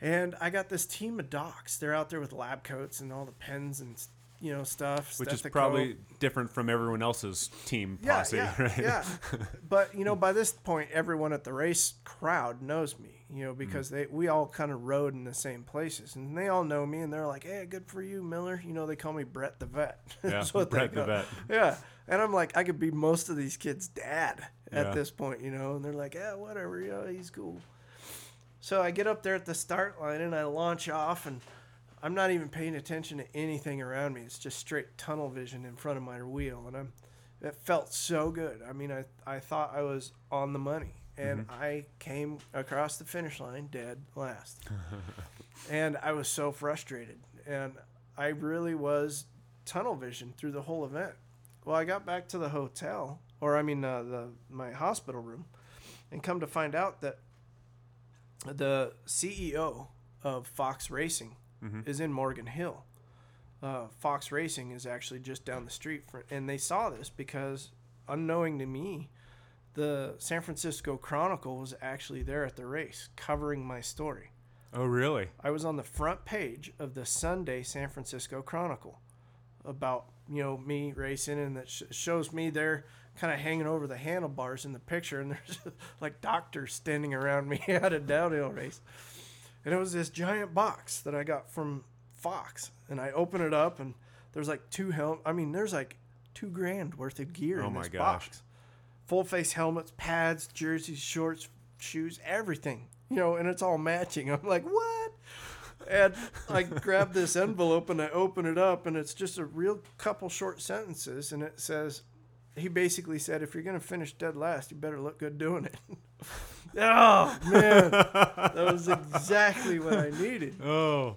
And I got this team of docs. They're out there with lab coats and all the pens and you know stuff. Which is probably different from everyone else's team yeah, posse, yeah, right? yeah. But you know, by this point, everyone at the race crowd knows me. You know, because mm. they we all kind of rode in the same places, and they all know me, and they're like, "Hey, good for you, Miller." You know, they call me Brett the Vet. Yeah, Brett the Vet. Yeah, and I'm like, I could be most of these kids' dad at Yeah. this point, you know, and they're like, "Yeah, whatever, yeah, he's cool." So I get up there at the start line and I launch off, and I'm not even paying attention to anything around me. It's just straight tunnel vision in front of my wheel, and I'm. It felt so good. I mean, I I thought I was on the money, and I came across the finish line dead last, and I was so frustrated, and I really was tunnel vision through the whole event. Well, I got back to the hotel, or I mean, uh, the my hospital room, and come to find out that the CEO of Fox Racing Mhm. is in Morgan Hill. Uh, Fox Racing is actually just down the street, for, and they saw this because, unknowing to me, the San Francisco Chronicle was actually there at the race covering my story. Oh, really? I was on the front page of the Sunday San Francisco Chronicle about you know me racing, and that sh- shows me there kind of hanging over the handlebars in the picture, and there's like doctors standing around me at a downhill race, and it was this giant box that I got from Fox, and I open it up, and there's like two helm. I mean, there's like two grand worth of gear Oh in my this gosh. box, full face helmets, pads, jerseys, shorts, shoes, everything. You know, and it's all matching. I'm like, what? And I grab this envelope and I open it up, and it's just a real couple short sentences, and it says, he basically said, if you're gonna finish dead last, you better look good doing it. oh man, that was exactly what I needed. Oh,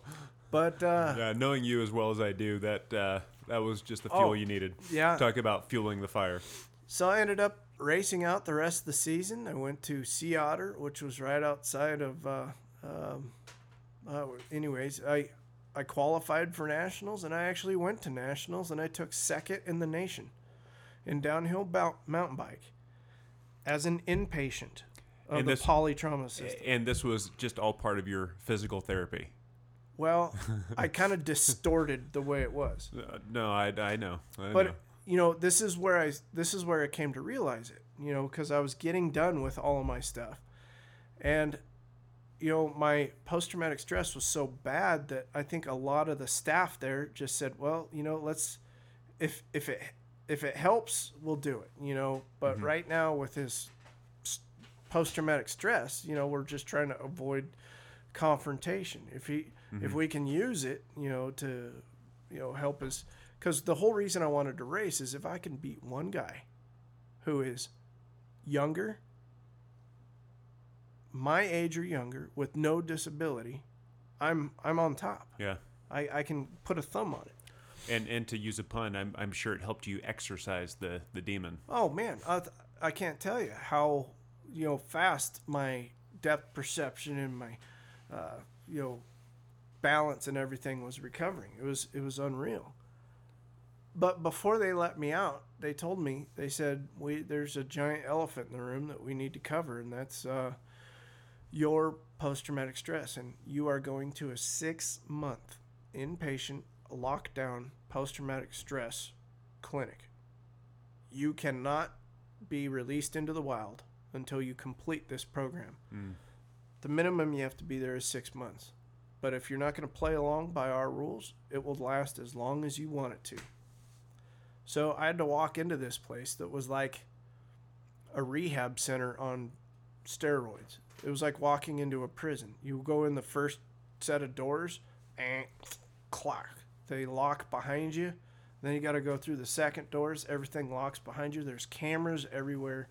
But uh, yeah. Knowing you as well as I do, that uh, that was just the fuel Oh. you needed. yeah, Talk about fueling the fire. So I ended up racing out the rest of the season. I went to Sea Otter, which was right outside of. Uh, um, uh, anyways, I I qualified for nationals, and I actually went to nationals, and I took second in the nation in downhill mountain bike as an inpatient of And the this- polytrauma system. And this was just all part of your physical therapy. Well, I kind of distorted the way it was. Uh, no, I, I know. I but know. you know this is where i this is where i came to realize it you know because i was getting done with all of my stuff and you know my post-traumatic stress was so bad that i think a lot of the staff there just said well you know let's if if it if it helps we'll do it you know but Mhm. right now with his post-traumatic stress you know we're just trying to avoid confrontation if he if Mhm. we can use it you know to you know help us because the whole reason i wanted to race is if i can beat one guy who is younger my age or younger with no disability i'm i'm on top yeah. i i can put a thumb on it And and to use a pun, I'm, I'm sure it helped you exercise the, the demon. oh man i, I can't tell you how you know fast my depth perception and my uh, you know balance and everything was recovering. It was it was unreal. But before they let me out they told me they said we there's a giant elephant in the room that we need to cover and that's uh, your post-traumatic stress and you are going to a six month inpatient lockdown post-traumatic stress clinic. You cannot be released into the wild until you complete this program Mm. the minimum you have to be there is six months. But if you're not going to play along by our rules, it will last as long as you want it to. So I had to walk into this place that was like a rehab center on steroids. It was like walking into a prison. You go in the first set of doors and clock. They lock behind you. Then you got to go through the second doors. Everything locks behind you. There's cameras everywhere.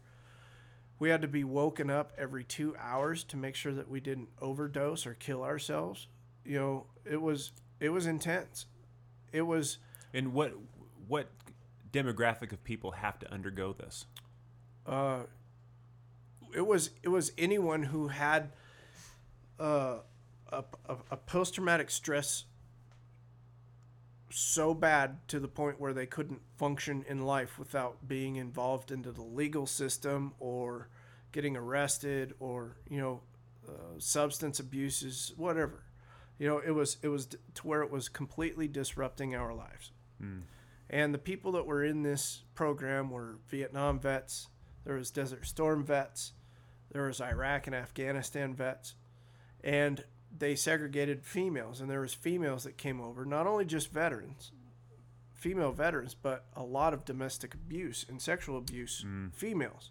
We had to be woken up every two hours to make sure that we didn't overdose or kill ourselves. You know, it was it was intense. It was And what what demographic of people have to undergo this? uh, it was it was anyone who had uh, a, a, a post traumatic stress so bad to the point where they couldn't function in life without being involved into the legal system or getting arrested or you know uh, substance abuses whatever. You know it was it was to where it was completely disrupting our lives. Mm. and the people that were in this program were Vietnam vets, there was Desert Storm vets, there was Iraq and Afghanistan vets, and they segregated females. And there was females that came over, not only just veterans, female veterans, but a lot of domestic abuse and sexual abuse Mm. females.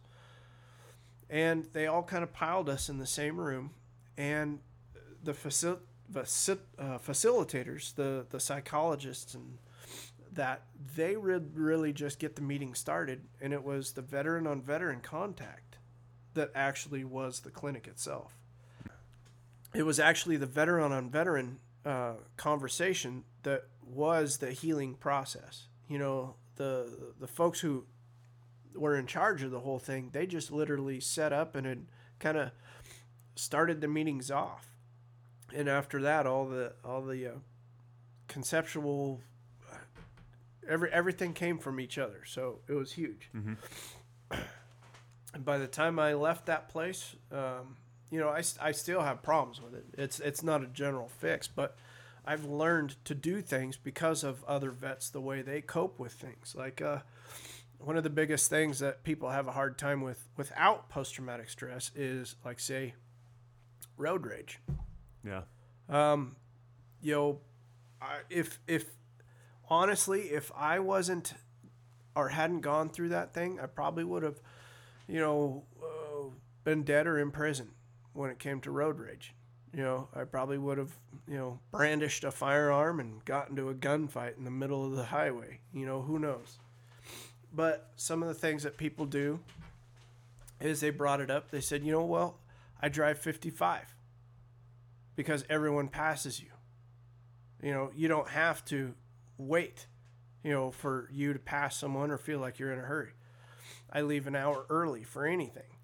And they all kind of piled us in the same room, and the facil- faci- uh, facilitators, the the psychologists and that they would really just get the meeting started, and it was the veteran on veteran contact that actually was the clinic itself. It was actually the veteran on veteran uh, conversation that was the healing process. You know, the the folks who were in charge of the whole thing, they just literally set up and had kind of started the meetings off. And after that, all the all the uh, conceptual every everything came from each other. So it was huge. And by the time I left that place, um, you know, I, I still have problems with it. It's it's not a general fix, but I've learned to do things because of other vets the way they cope with things. Like uh, one of the biggest things that people have a hard time with without post traumatic stress is like say road rage. Yeah. Um, you know, I, if if honestly, if I wasn't or hadn't gone through that thing, I probably would have, you know, uh, been dead or in prison when it came to road rage. You know, I probably would have, you know, brandished a firearm and got into a gunfight in the middle of the highway. You know, who knows? But some of the things that people do is they brought it up. They said, you know, well, I drive 55 because everyone passes you. You know, you don't have to wait, you know, for you to pass someone or feel like you're in a hurry. I leave an hour early for anything.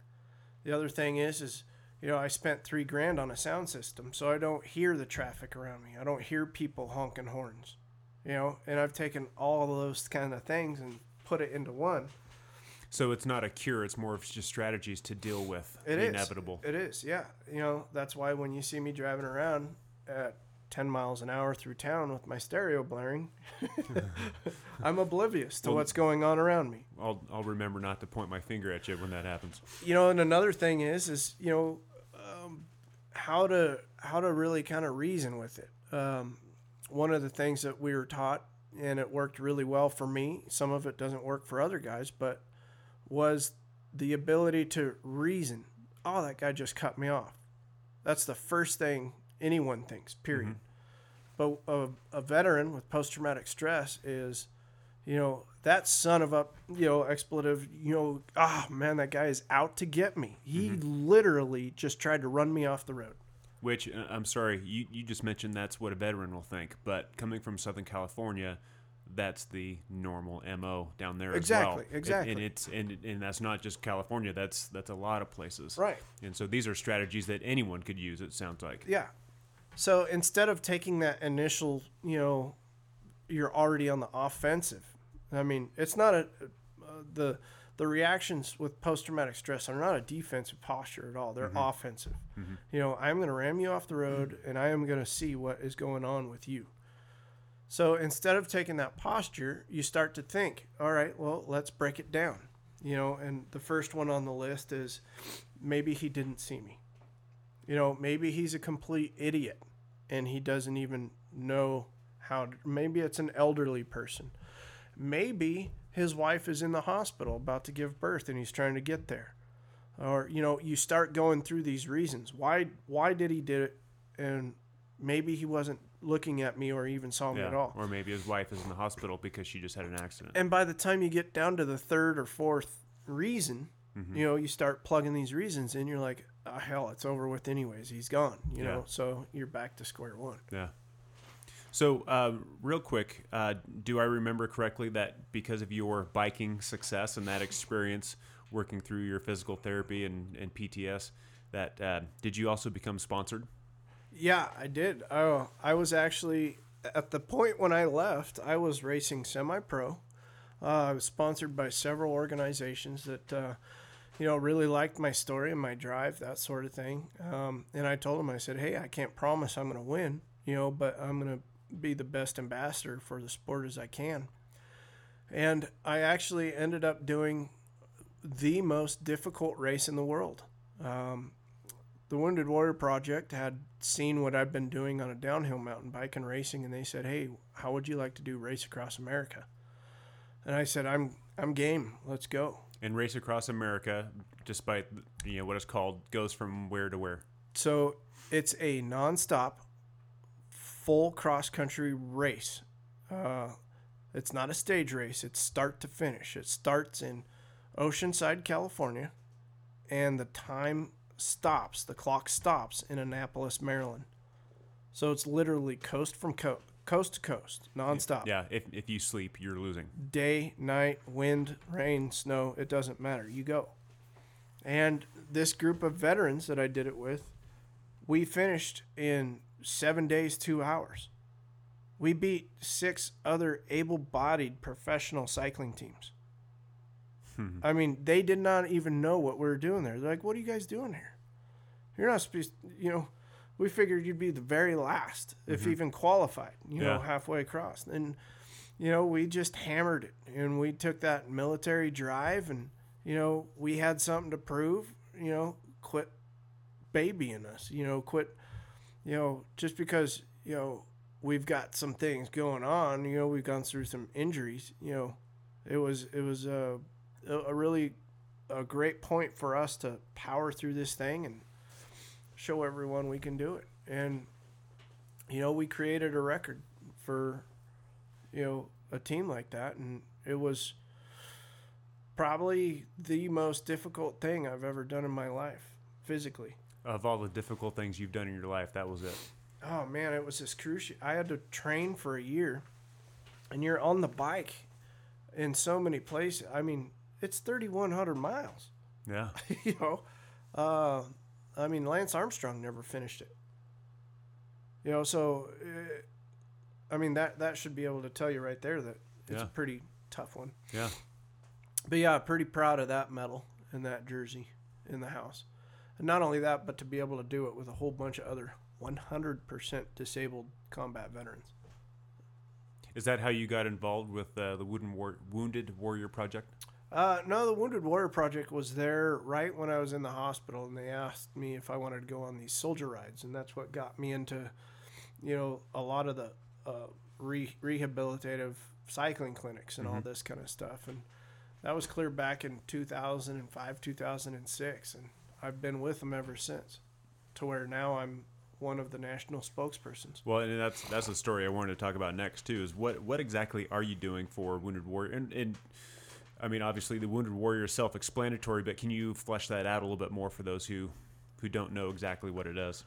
The other thing is, is you know, I spent three grand on a sound system, so I don't hear the traffic around me. I don't hear people honking horns, you know. And I've taken all of those kind of things and put it into one. So it's not a cure; it's more of just strategies to deal with It the is. inevitable. It is, yeah. You know, that's why when you see me driving around at 10 miles an hour through town with my stereo blaring, I'm oblivious to Well- what's going on around me. I'll I'll remember not to point my finger at you when that happens. You know, and another thing is, is you know, how to how to really kind of reason with it. Um, one of the things that we were taught, and it worked really well for me. Some of it doesn't work for other guys, but was the ability to reason. Oh, that guy just cut me off. That's the first thing anyone thinks. Period. But a, a veteran with post traumatic stress is, you know, that son of a, you know, expletive, you know, ah, man, that guy is out to get me. He literally just tried to run me off the road. Which uh, I'm sorry, you you just mentioned that's what a veteran will think, but coming from Southern California, that's the normal mo down there Exactly, as well. exactly. And, and it's and and that's not just California. That's that's a lot of places. Right. And so these are strategies that anyone could use. It sounds like. Yeah. So instead of taking that initial, you know, you're already on the offensive. I mean, it's not a uh, the the reactions with post traumatic stress are not a defensive posture at all. They're mm-hmm. offensive. Mm-hmm. You know, I'm going to ram you off the road mm-hmm. and I am going to see what is going on with you. So instead of taking that posture, you start to think, all right, well, let's break it down. You know, and the first one on the list is maybe he didn't see me. You know, maybe he's a complete idiot and he doesn't even know how to, maybe it's an elderly person. Maybe his wife is in the hospital about to give birth and he's trying to get there. Or you know, you start going through these reasons. Why why did he did it and maybe he wasn't looking at me or even saw me Yeah. at all. Or maybe his wife is in the hospital because she just had an accident. And by the time you get down to the third or fourth reason, Mm-hmm. you know, you start plugging these reasons in. You're like, oh, hell, it's over with anyways. He's gone. You Yeah. know, so you're back to square one. Yeah. So, uh, real quick, uh, do I remember correctly that because of your biking success and that experience working through your physical therapy and, and PTS, that uh, did you also become sponsored? Yeah, I did. Oh, I was actually at the point when I left. I was racing semi-pro. Uh, I was sponsored by several organizations that, uh, you know, really liked my story and my drive, that sort of thing. Um, and I told them, I said, "Hey, I can't promise I'm going to win, you know, but I'm going to be the best ambassador for the sport as I can." And I actually ended up doing the most difficult race in the world. Um, the Wounded Warrior Project had seen what I've been doing on a downhill mountain bike and racing, and they said, "Hey, how would you like to do race across America?" And I said, "I'm I'm game. Let's go." And Race Across America, despite you know what it's called, goes from where to where? So it's a nonstop, full cross country race. Uh, it's not a stage race. It's start to finish. It starts in Oceanside, California, and the time stops. The clock stops in Annapolis, Maryland. So it's literally coast from coast. coast to coast, nonstop. Yeah, if, if you sleep, you're losing. Day, night, wind, rain, snow, it doesn't matter. You go. And this group of veterans that I did it with, we finished in seven days, two hours. We beat six other able bodied professional cycling teams. Hmm. I mean, they did not even know what we were doing there. They're like, what are you guys doing here? You're not supposed you know, we figured you'd be the very last, if mm-hmm. even qualified, you know, halfway across. And, you know, we just hammered it and we took that military drive and, you know, we had something to prove, you know, quit babying us, you know, quit, you know, just because, you know, we've got some things going on, you know, we've gone through some injuries, you know, it was, it was uh, a, a really a great point for us to power through this thing and show everyone we can do it. And, you know, we created a record for, you know, a team like that. And it was probably the most difficult thing I've ever done in my life physically. Of all the difficult things you've done in your life, that was it. Oh man, it was excruciating. I had to train for a year, and you're on the bike in so many places. I mean, it's 3,100 miles. Yeah. you know, uh, I mean, Lance Armstrong never finished it. You know, so uh, I mean that that should be able to tell you right there that it's Yeah. a pretty tough one. Yeah. But yeah, pretty proud of that medal and that jersey in the house. And not only that, but to be able to do it with a whole bunch of other 100% disabled combat veterans. Is that how you got involved with uh, the Wooden War- Wounded Warrior Project? Uh, no, the Wounded Warrior Project was there right when I was in the hospital, and they asked me if I wanted to go on these soldier rides, and that's what got me into, you know, a lot of the uh, re- rehabilitative cycling clinics and all this kind of stuff. And that was clear back in 2005, 2006, and I've been with them ever since, to where now I'm one of the national spokespersons. Well, and that's that's the story I wanted to talk about next too. Is what what exactly are you doing for Wounded Warrior? And, and I mean, obviously, the Wounded Warrior is self-explanatory, but can you flesh that out a little bit more for those who who don't know exactly what it is?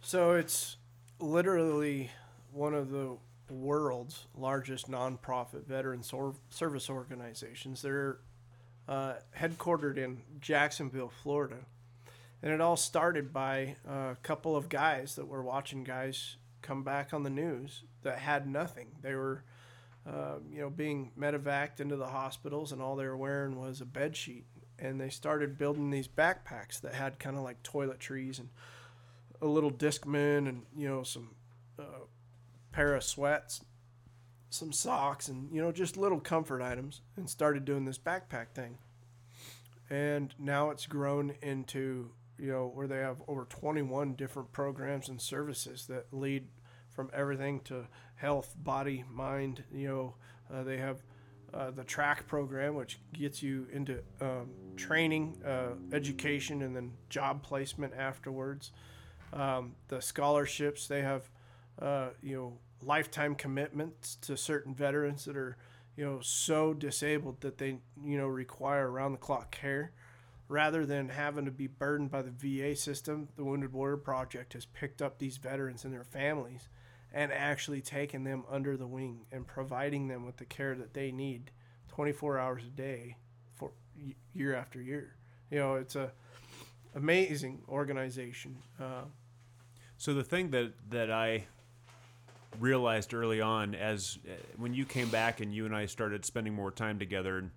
So it's literally one of the world's largest nonprofit veteran sor- service organizations. They're uh, headquartered in Jacksonville, Florida. And it all started by a couple of guys that were watching guys come back on the news that had nothing. They were, uh, you know, being medevaced into the hospitals, and all they were wearing was a bed sheet. And they started building these backpacks that had kind of like toiletries and a little discman and you know some uh, pair of sweats some socks and you know just little comfort items and started doing this backpack thing and now it's grown into you know where they have over 21 different programs and services that lead from everything to health body mind you know uh, they have uh, the track program which gets you into um, training uh, education and then job placement afterwards. Um, the scholarships they have uh, you know lifetime commitments to certain veterans that are you know so disabled that they you know require around the clock care rather than having to be burdened by the VA system the Wounded Warrior Project has picked up these veterans and their families and actually taken them under the wing and providing them with the care that they need 24 hours a day for year after year. You know it's a amazing organization uh, So the thing that that I realized early on, as uh, when you came back and you and I started spending more time together, and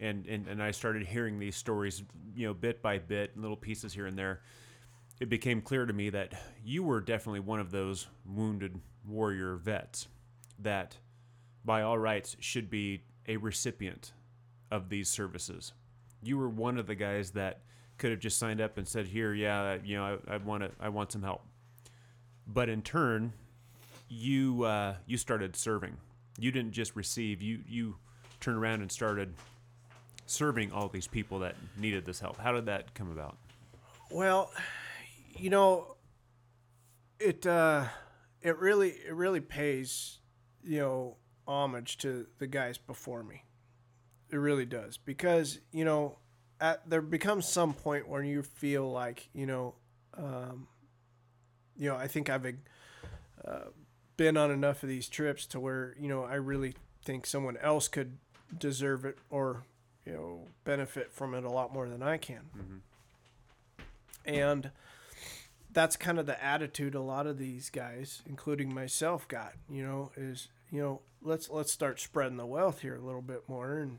and and, and I started hearing these stories, you know, bit by bit, little pieces here and there, it became clear to me that you were definitely one of those wounded warrior vets that, by all rights, should be a recipient of these services. You were one of the guys that could have just signed up and said, "Here, yeah, you know, I, I want to, I want some help." but in turn you uh, you started serving you didn't just receive you you turned around and started serving all these people that needed this help. How did that come about? Well, you know, it uh, it really it really pays you know homage to the guys before me. It really does. Because you know at there becomes some point where you feel like you know um, you know I think I've uh, been on enough of these trips to where you know I really think someone else could deserve it or you know benefit from it a lot more than I can. Mhm. And that's kind of the attitude a lot of these guys, including myself, got. You know, is you know let's let's start spreading the wealth here a little bit more, and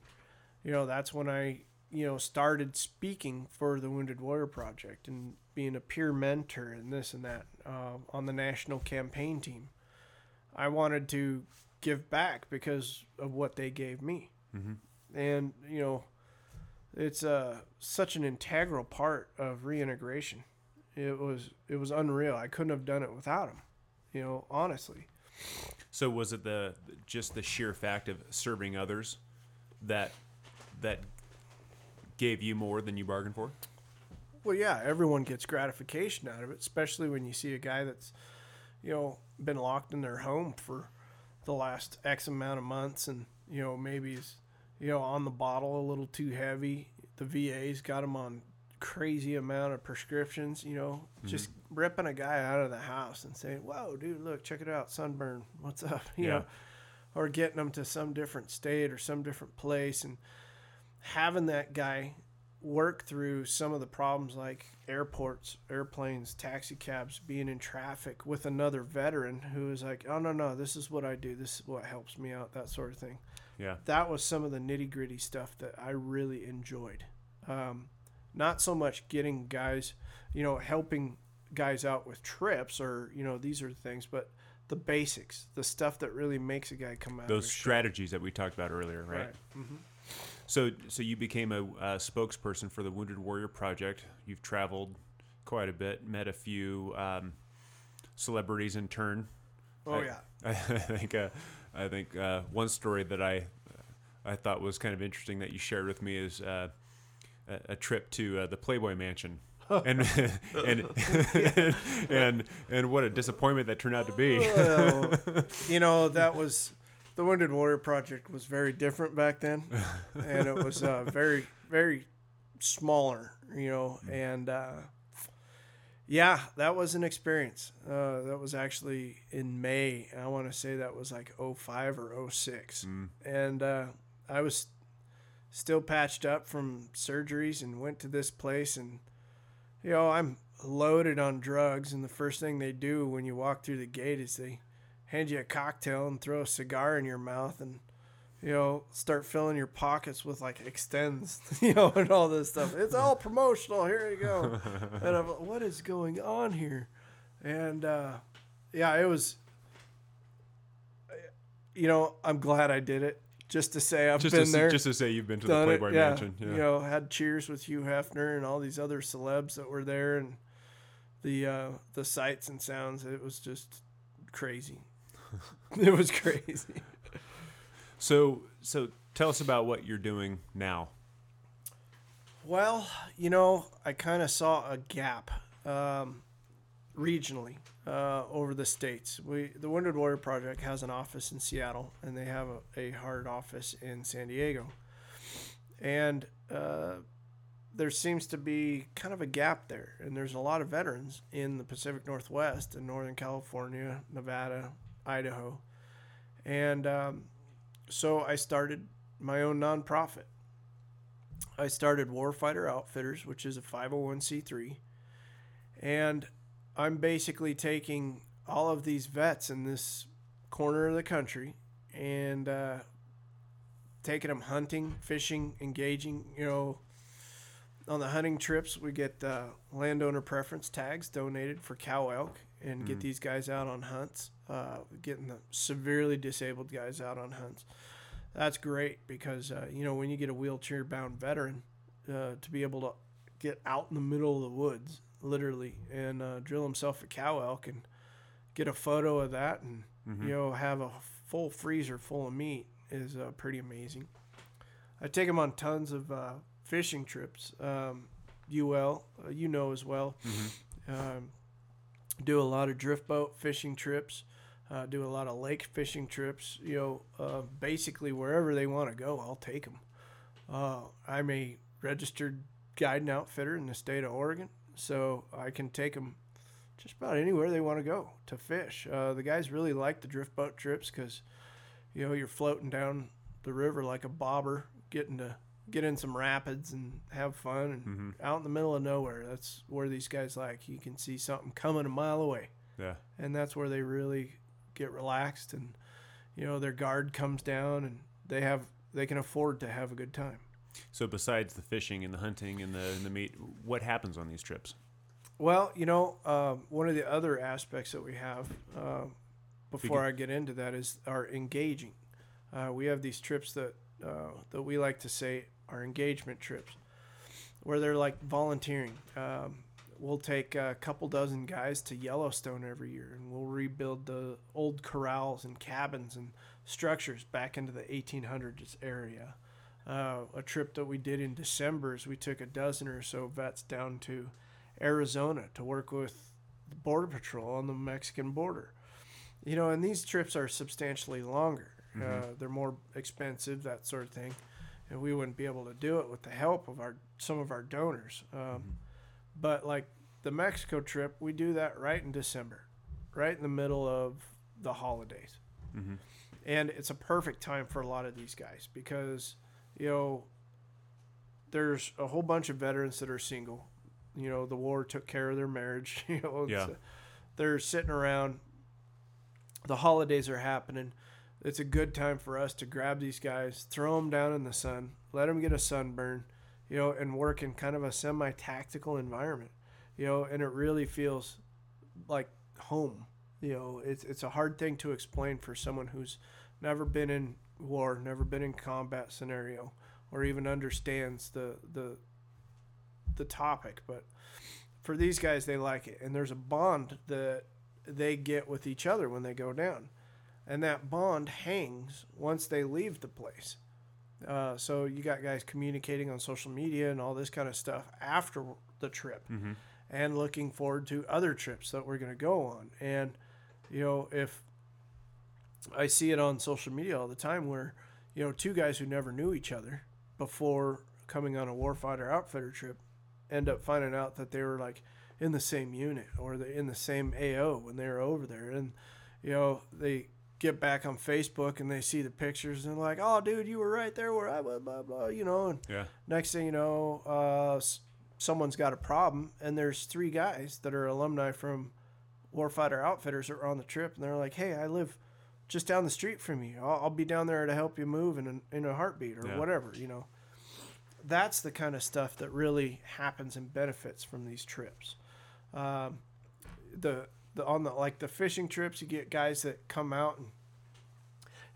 you know that's when I you know started speaking for the Wounded Warrior Project and being a peer mentor and this and that uh, on the national campaign team. I wanted to give back because of what they gave me, Mhm. And you know it's uh, such an integral part of reintegration. It was it was unreal. I couldn't have done it without them. You know, honestly. So was it the just the sheer fact of serving others that that gave you more than you bargained for? Well, yeah, everyone gets gratification out of it, especially when you see a guy that's, you know, been locked in their home for the last X amount of months and, you know, maybe he's, you know, on the bottle a little too heavy. The VA's got him on crazy amount of prescriptions, you know, mm-hmm. just ripping a guy out of the house and saying, whoa, dude, look, check it out, sunburn, what's up, you Yeah. know, or getting them to some different state or some different place and having that guy work through some of the problems like airports, airplanes, taxi cabs, being in traffic with another veteran who is like, oh, no, no, this is what I do. This is what helps me out, that sort of thing. Yeah. That was some of the nitty gritty stuff that I really enjoyed. Um, not so much getting guys, you know, helping guys out with trips or, you know, these are the things, but the basics, the stuff that really makes a guy come out Those of his shell. strategies that we talked about earlier, right? hmm So so you became a, a spokesperson for the Wounded Warrior Project. You've traveled quite a bit, met a few um, celebrities in turn. Oh, I- yeah. I think uh, I think uh, one story that I I thought was kind of interesting that you shared with me is uh, a, a trip to uh, the Playboy Mansion. and and, and and what a disappointment that turned out to be. Well, you know, that was the Wounded Warrior Project was very different back then, and it was uh, very, very smaller, you know, and uh, yeah, that was an experience. Uh, that was actually in May. I want to say that was like 05 or 06. Mm. and uh, I was still patched up from surgeries and went to this place and you know I'm loaded on drugs and the first thing they do when you walk through the gate is they hand you a cocktail and throw a cigar in your mouth and you know start filling your pockets with like extends you know and all this stuff it's all promotional here you go and I'm like, what is going on here and uh, yeah it was you know I'm glad I did it just to say I've just been to, there just to say you've been to the done it, Playboy yeah. Mansion. Yeah. You know, had cheers with Hugh Hefner and all these other celebs that were there, and the uh, the sights and sounds. It was just crazy. it was crazy. So so tell us about what you're doing now. Well, you know, I kind of saw a gap um, regionally uh, over the states. We the Wounded Warrior Project has an office in Seattle, and they have a, a hard office in San Diego, and uh, there seems to be kind of a gap there. And there's a lot of veterans in the Pacific Northwest and Northern California, Nevada, Idaho, and um, so I started my own nonprofit. I started Warfighter Outfitters, which is a 501c3. And I'm basically taking all of these vets in this corner of the country and uh, taking them hunting, fishing, engaging. You know, on the hunting trips, we get uh, landowner preference tags donated for cow elk and get Mm. these guys out on hunts, uh, getting the severely disabled guys out on hunts that's great because uh, you know when you get a wheelchair bound veteran uh, to be able to get out in the middle of the woods literally and uh, drill himself a cow elk and get a photo of that and Mhm. you know have a full freezer full of meat is uh, pretty amazing i take him on tons of uh, fishing trips um, ul uh, you know as well Mhm. um, do a lot of drift boat fishing trips uh, do a lot of lake fishing trips. You know, uh, basically wherever they want to go, I'll take them. Uh, I'm a registered guide and outfitter in the state of Oregon, so I can take them just about anywhere they want to go to fish. Uh, the guys really like the drift boat trips because, you know, you're floating down the river like a bobber, getting to get in some rapids and have fun and Mm-hmm. out in the middle of nowhere. That's where these guys like. You can see something coming a mile away, Yeah. and that's where they really get relaxed and, you know, their guard comes down and they have they can afford to have a good time. So besides the fishing and the hunting and the and the meat, what happens on these trips? Well, you know, uh, one of the other aspects that we have uh, before I get into that is our engaging. Uh, we have these trips that uh, that we like to say are engagement trips, where they're like volunteering. Um, we'll take a couple dozen guys to Yellowstone every year, and we'll rebuild the old corrals and cabins and structures back into the 1800s area. Uh, a trip that we did in December is we took a dozen or so vets down to Arizona to work with the Border Patrol on the Mexican border. You know, and these trips are substantially longer. Uh, they're more expensive, that sort of thing, and we wouldn't be able to do it with the help of our some of our donors. Um, But like the Mexico trip, we do that right in December, right in the middle of the holidays, Mhm. and it's a perfect time for a lot of these guys because you know there's a whole bunch of veterans that are single. You know, the war took care of their marriage. You know, Yeah. they're sitting around. The holidays are happening. It's a good time for us to grab these guys, throw them down in the sun, let them get a sunburn, you know, and work in kind of a semi-tactical environment, you know, and it really feels like home. You know, it's it's a hard thing to explain for someone who's never been in war, never been in combat scenario, or even understands the the the topic. But for these guys, they like it, and there's a bond that they get with each other when they go down, and that bond hangs once they leave the place. Uh, so you got guys communicating on social media and all this kind of stuff after the trip, Mm-hmm. and looking forward to other trips that we're going to go on. And you know, if I see it on social media all the time, where you know two guys who never knew each other before coming on a warfighter outfitter trip end up finding out that they were like in the same unit or they in the same AO when they were over there, and you know they get back on Facebook and they see the pictures and they're like, "Oh, dude, you were right there where I was," blah blah, you know, and Yeah. next thing you know, uh, s- someone's got a problem, and there's three guys that are alumni from Warfighter Outfitters that are on the trip, and they're like, "Hey, I live just down the street from you. I'll, I'll be down there to help you move in a, in a heartbeat or Yeah. whatever." You know, that's the kind of stuff that really happens and benefits from these trips. Um, the the on the like the fishing trips, you get guys that come out and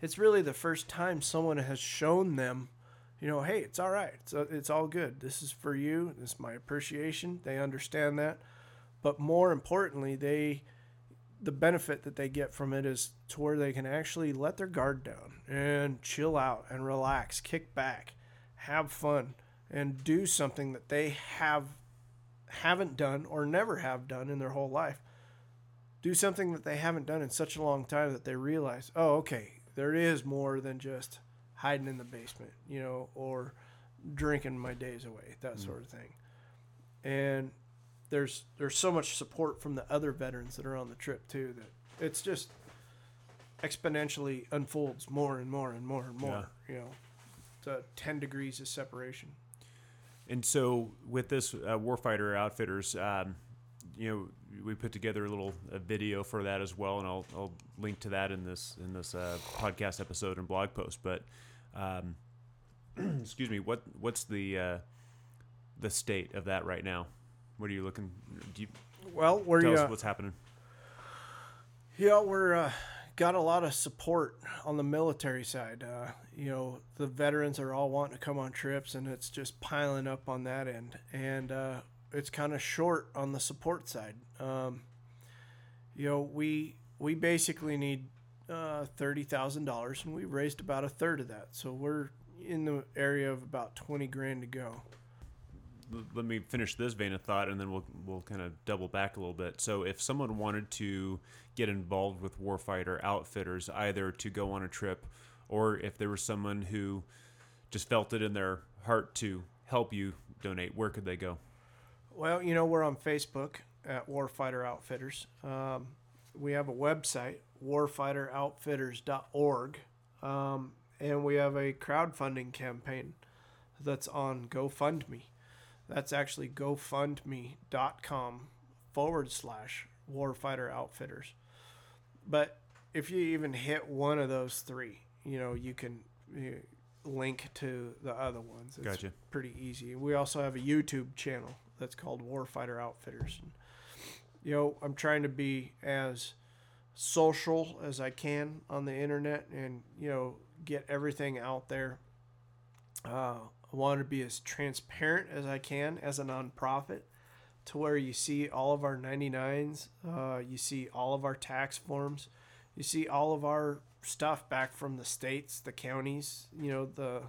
it's really the first time someone has shown them you know, hey, it's all right. It's, it's all good. This is for you. This is my appreciation. They understand that. But more importantly, they the benefit that they get from it is to where they can actually let their guard down and chill out and relax, kick back, have fun, and do something that they have haven't done or never have done in their whole life. Do something that they haven't done in such a long time that they realize, oh, okay, there is more than just hiding in the basement, you know, or drinking my days away, that sort of thing. And there's there's so much support from the other veterans that are on the trip too that it's just exponentially unfolds more and more and more and more. You know, uh, ten degrees of separation. And so with this uh, Warfighter Outfitters, um, you know, we put together a little a video for that as well, and I'll, I'll link to that in this in this uh, podcast episode and blog post. But um, excuse me, what what's the uh, the state of that right now? What are you looking? Do you Well, we're tell uh, us what's happening? Yeah, we're uh, got a lot of support on the military side. Uh, you know, the veterans are all wanting to come on trips, and it's just piling up on that end. And uh, it's kind of short on the support side. Um, you know, we we basically need uh, thirty thousand dollars, and we raised about a third of that. So we're in the area of about twenty grand to go. Let me finish this vein of thought, and then we'll we'll kind of double back a little bit. So, if someone wanted to get involved with Warfighter Outfitters, either to go on a trip, or if there was someone who just felt it in their heart to help you donate, where could they go? Well, you know, we're on Facebook. at Warfighter Outfitters. Um, we have a website, warfighteroutfitters.org, um, and we have a crowdfunding campaign that's on GoFundMe. That's actually gofundme.com forward slash warfighter outfitters. But if you even hit one of those three, you know, you can you link to the other ones. It's Gotcha. pretty easy. We also have a YouTube channel that's called Warfighter Outfitters. And, you know, I'm trying to be as social as I can on the internet and, you know, get everything out there. Uh, I want to be as transparent as I can as a nonprofit to where you see all of our 99s, uh, you see all of our tax forms, you see all of our stuff back from the states, the counties, you know, the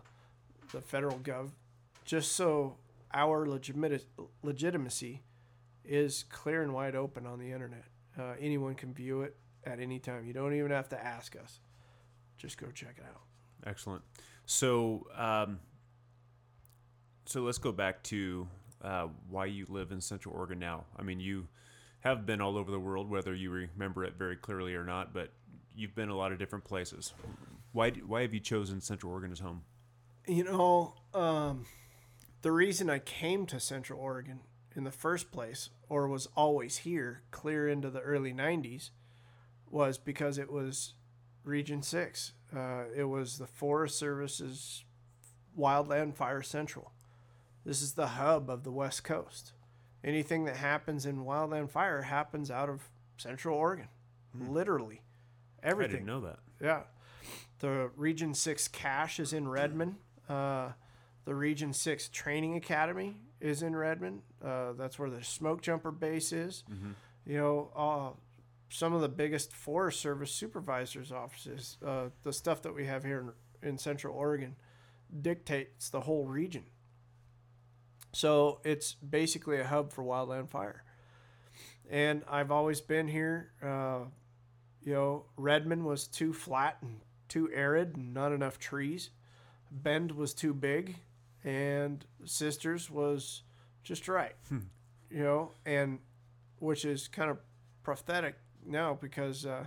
the federal gov, just so our legitimate legitimacy is clear and wide open on the internet. Uh, anyone can view it at any time. You don't even have to ask us. Just go check it out. Excellent. So, um, so let's go back to uh, why you live in Central Oregon now. I mean, you have been all over the world, whether you remember it very clearly or not, but you've been a lot of different places. Why why have you chosen Central Oregon as home? You know, um, the reason I came to Central Oregon in the first place, or was always here, clear into the early 90s, was because it was Region 6. Uh, it was the Forest Service's Wildland Fire Central. This is the hub of the West Coast. Anything that happens in wildland fire happens out of Central Oregon, literally. Everything. I didn't know that. Yeah. The Region 6 cache is in Redmond. Uh, the Region 6 Training Academy is in Redmond. Uh, that's where the smoke jumper base is. You know, uh, some of the biggest Forest Service supervisors' offices, uh, the stuff that we have here in, in Central Oregon, dictates the whole region. So it's basically a hub for wildland fire. And I've always been here. Uh, you know, Redmond was too flat and too arid and not enough trees. Bend was too big, and Sisters was just right. You know, and which is kind of prophetic now because uh,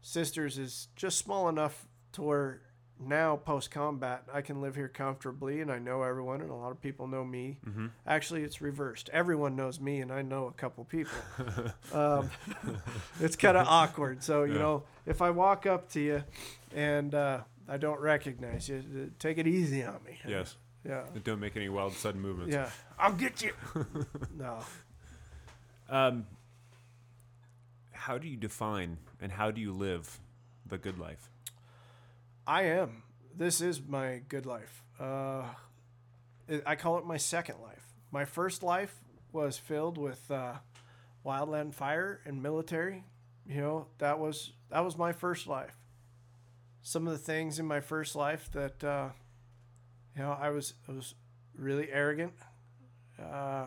Sisters is just small enough to where now post combat I can live here comfortably and I know everyone and a lot of people know me. Actually, it's reversed. Everyone knows me and I know a couple people. um, it's kind of awkward. So you Yeah. know, if I walk up to you and uh, I don't recognize you, uh, take it easy on me. Yes. Yeah. Don't make any wild sudden movements. Yeah. I'll get you. no. Um, how do you define and how do you live the good life? I am. This is my good life. Uh, it, I call it my second life. My first life was filled with uh, wildland fire and military. You know, that was that was my first life. Some of the things in my first life that uh, you know, I was I was really arrogant. Uh,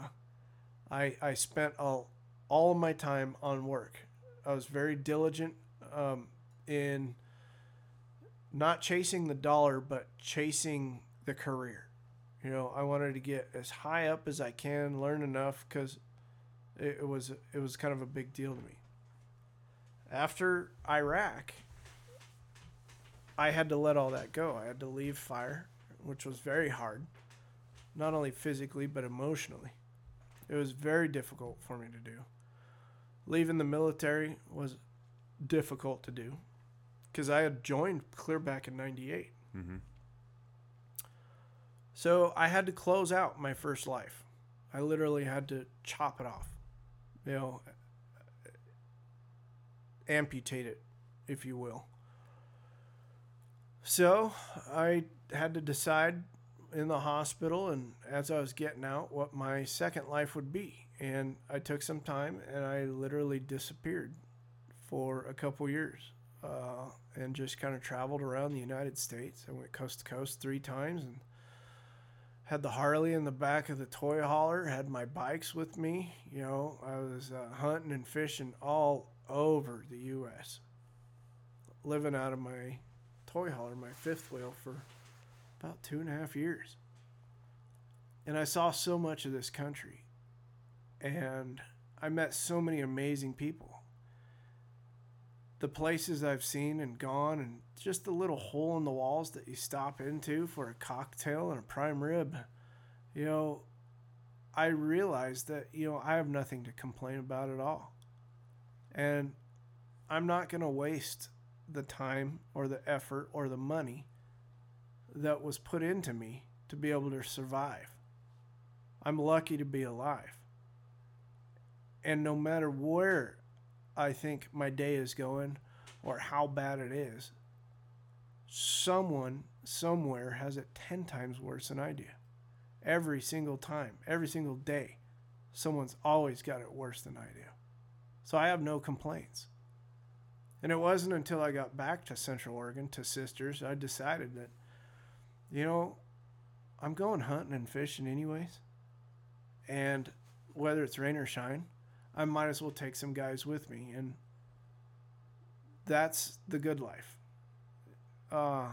I I spent all all of my time on work. I was very diligent um, in not chasing the dollar, but chasing the career. You know, I wanted to get as high up as I can, learn enough, because it, it was it was kind of a big deal to me. After Iraq, I had to let all that go. I had to leave fire, which was very hard, not only physically but emotionally. It was very difficult for me to do. Leaving the military was difficult to do because I had joined clear back in 98. Mm-hmm. So I had to close out my first life. I literally had to chop it off, you know, amputate it, if you will. So I had to decide in the hospital and as I was getting out what my second life would be. And I took some time and I literally disappeared for a couple years uh, and just kind of traveled around the United States. I went coast to coast three times and had the Harley in the back of the toy hauler, had my bikes with me. You know, I was uh, hunting and fishing all over the U.S., living out of my toy hauler, my fifth wheel, for about two and a half years. And I saw so much of this country. And I met so many amazing people. The places I've seen and gone, and just the little hole in the walls that you stop into for a cocktail and a prime rib, you know, I realized that, you know, I have nothing to complain about at all. And I'm not going to waste the time or the effort or the money that was put into me to be able to survive. I'm lucky to be alive. And no matter where I think my day is going or how bad it is, someone somewhere has it 10 times worse than I do. Every single time, every single day, someone's always got it worse than I do. So I have no complaints. And it wasn't until I got back to Central Oregon to Sisters, I decided that, you know, I'm going hunting and fishing anyways. And whether it's rain or shine, I might as well take some guys with me. And that's the good life. Uh,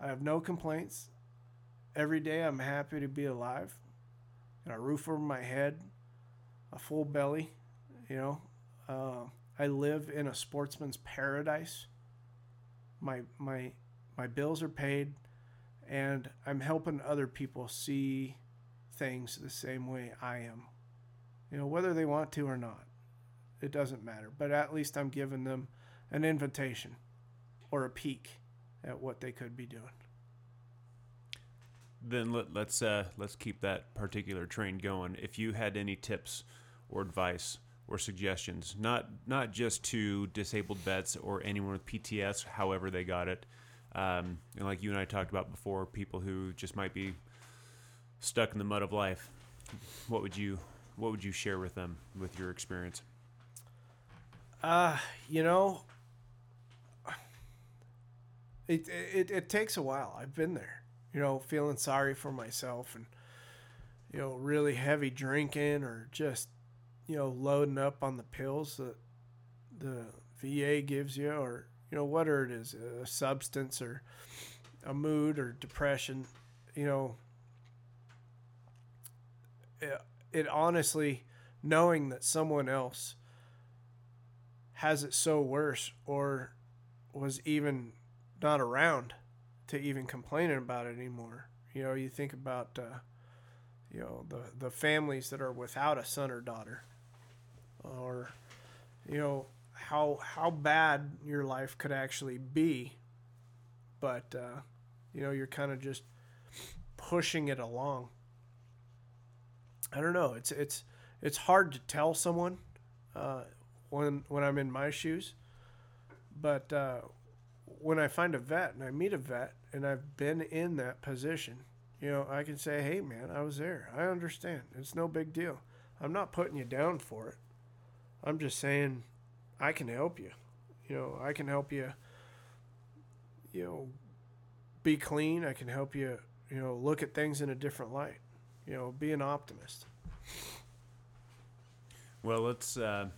I have no complaints. Every day I'm happy to be alive. Got a roof over my head, a full belly, you know. Uh, I live in a sportsman's paradise. My my my bills are paid and I'm helping other people see things the same way I am. You know, whether they want to or not, it doesn't matter. But at least I'm giving them an invitation or a peek at what they could be doing. Then let, let's uh, let's keep that particular train going. If you had any tips or advice or suggestions, not not just to disabled vets or anyone with PTS, however they got it, um, and like you and I talked about before, people who just might be stuck in the mud of life. What would you what would you share with them with your experience? Uh, you know, it, it it takes a while. I've been there. You know, feeling sorry for myself and you know, really heavy drinking or just you know, loading up on the pills that the VA gives you or you know, whatever it is, a substance or a mood or depression, you know, it, it honestly, knowing that someone else has it so worse or was even not around to even complaining about it anymore. You know, you think about, uh, you know, the, the families that are without a son or daughter, or, you know, how how bad your life could actually be, but uh, you know, you're kind of just pushing it along. I don't know. It's it's it's hard to tell someone uh, when when I'm in my shoes, but uh, when I find a vet and I meet a vet and I've been in that position, you know, I can say, "Hey, man, I was there. I understand. It's no big deal. I'm not putting you down for it. I'm just saying, I can help you. You know, I can help you. You know, be clean. I can help you. You know, look at things in a different light. You know, be an optimist. Well, let's uh,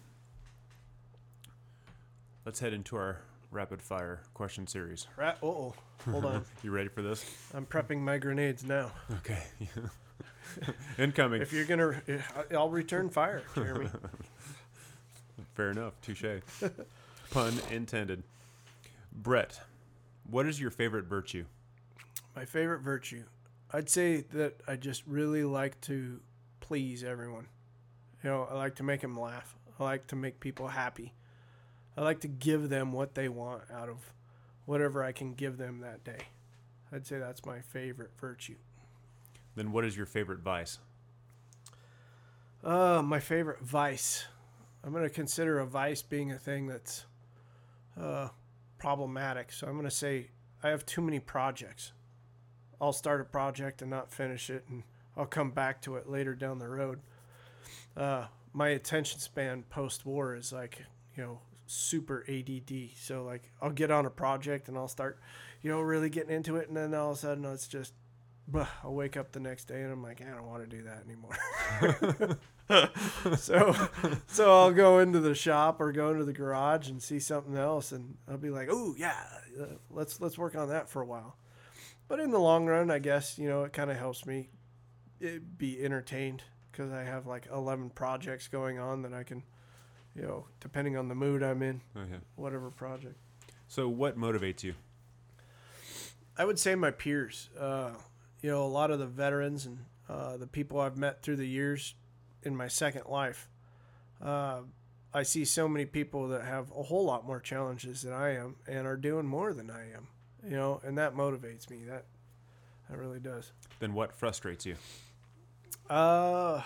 let's head into our rapid fire question series. Ra- oh, hold on. you ready for this? I'm prepping my grenades now. Okay. Incoming. If you're gonna, I'll return fire, Jeremy. Fair enough. Touche. Pun intended. Brett, what is your favorite virtue? My favorite virtue, I'd say that I just really like to please everyone. You know, I like to make them laugh. I like to make people happy. I like to give them what they want out of whatever I can give them that day. I'd say that's my favorite virtue. Then what is your favorite vice? Uh, my favorite vice. I'm going to consider a vice being a thing that's uh, problematic. So I'm going to say I have too many projects. I'll start a project and not finish it, and I'll come back to it later down the road. Uh, my attention span post war is like, you know, super ADD. So, like, I'll get on a project and I'll start, you know, really getting into it, and then all of a sudden it's just, I'll wake up the next day and I'm like, I don't want to do that anymore. so so I'll go into the shop or go into the garage and see something else, and I'll be like, "Oh yeah, uh, let's let's work on that for a while." But in the long run, I guess you know it kind of helps me eh, be entertained because I have like 11 projects going on that I can, you know, depending on the mood I'm in, Oh, yeah. whatever project. So, what motivates you? I would say my peers. Uh, you know, a lot of the veterans and uh, the people I've met through the years in my second life. Uh, I see so many people that have a whole lot more challenges than I am and are doing more than I am. You know, and that motivates me. That that really does. Then, what frustrates you? Uh,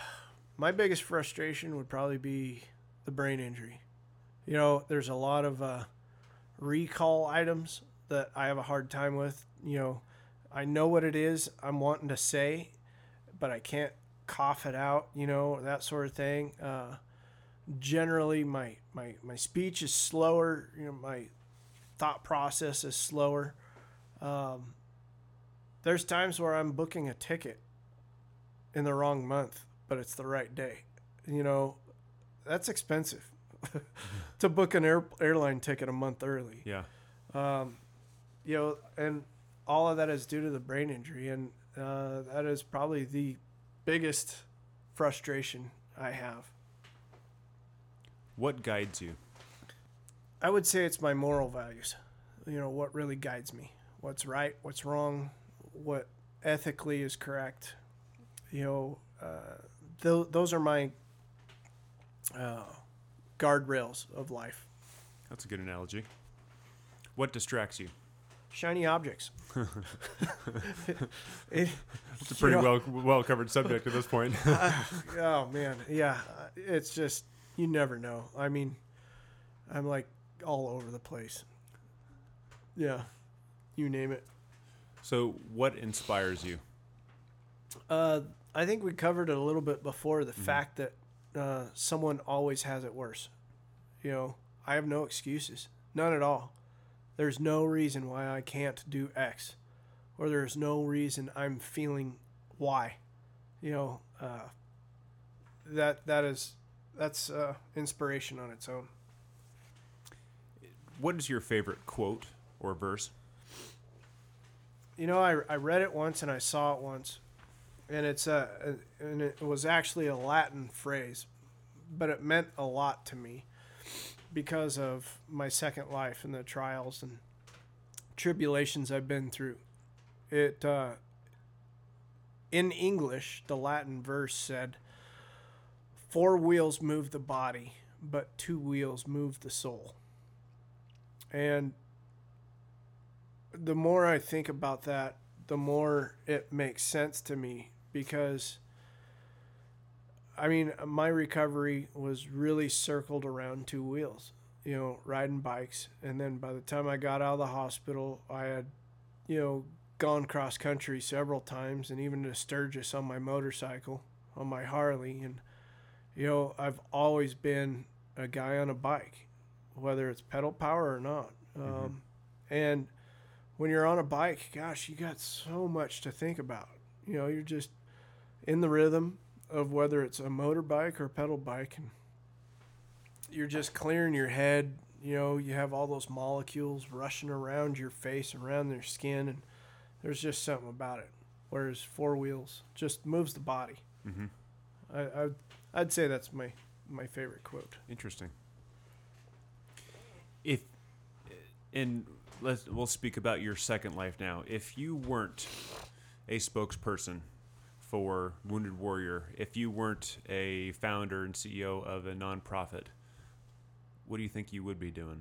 my biggest frustration would probably be the brain injury. You know, there's a lot of uh, recall items that I have a hard time with. You know, I know what it is I'm wanting to say, but I can't cough it out. You know, that sort of thing. Uh, generally, my my my speech is slower. You know, my thought process is slower. Um, there's times where I'm booking a ticket in the wrong month, but it's the right day. You know, that's expensive to book an air, airline ticket a month early. Yeah. Um, you know, and all of that is due to the brain injury, and uh, that is probably the biggest frustration I have. What guides you? I would say it's my moral values. You know, what really guides me. What's right, what's wrong, what ethically is correct. You know, uh, th- those are my uh, guardrails of life. That's a good analogy. What distracts you? Shiny objects. It- It's a pretty you know, well well covered subject at this point. oh man, yeah. It's just you never know. I mean, I'm like all over the place. Yeah, you name it. so, what inspires you? Uh, I think we covered it a little bit before the fact that uh, someone always has it worse. You know, I have no excuses, none at all. There's no reason why I can't do X, or there's no reason I'm feeling Y. You know, uh, that that is that's uh, inspiration on its own. What is your favorite quote or verse? You know, I, I read it once and I saw it once, and it's a and it was actually a Latin phrase, but it meant a lot to me because of my second life and the trials and tribulations I've been through. It uh, in English, the Latin verse said, Four wheels move the body, but two wheels move the soul." And the more I think about that, the more it makes sense to me because I mean, my recovery was really circled around two wheels, you know, riding bikes. And then by the time I got out of the hospital, I had, you know, gone cross country several times and even to Sturgis on my motorcycle, on my Harley. And, you know, I've always been a guy on a bike, whether it's pedal power or not. Um, and when you're on a bike, gosh, you got so much to think about. You know, you're just in the rhythm of whether it's a motorbike or pedal bike, and you're just clearing your head. You know, you have all those molecules rushing around your face, around your skin, and there's just something about it. Whereas four wheels just moves the body. Mhm. I, I I'd say that's my my favorite quote. Interesting. If and let's we'll speak about your second life now. If you weren't a spokesperson for Wounded Warrior, if you weren't a founder and CEO of a nonprofit, what do you think you would be doing?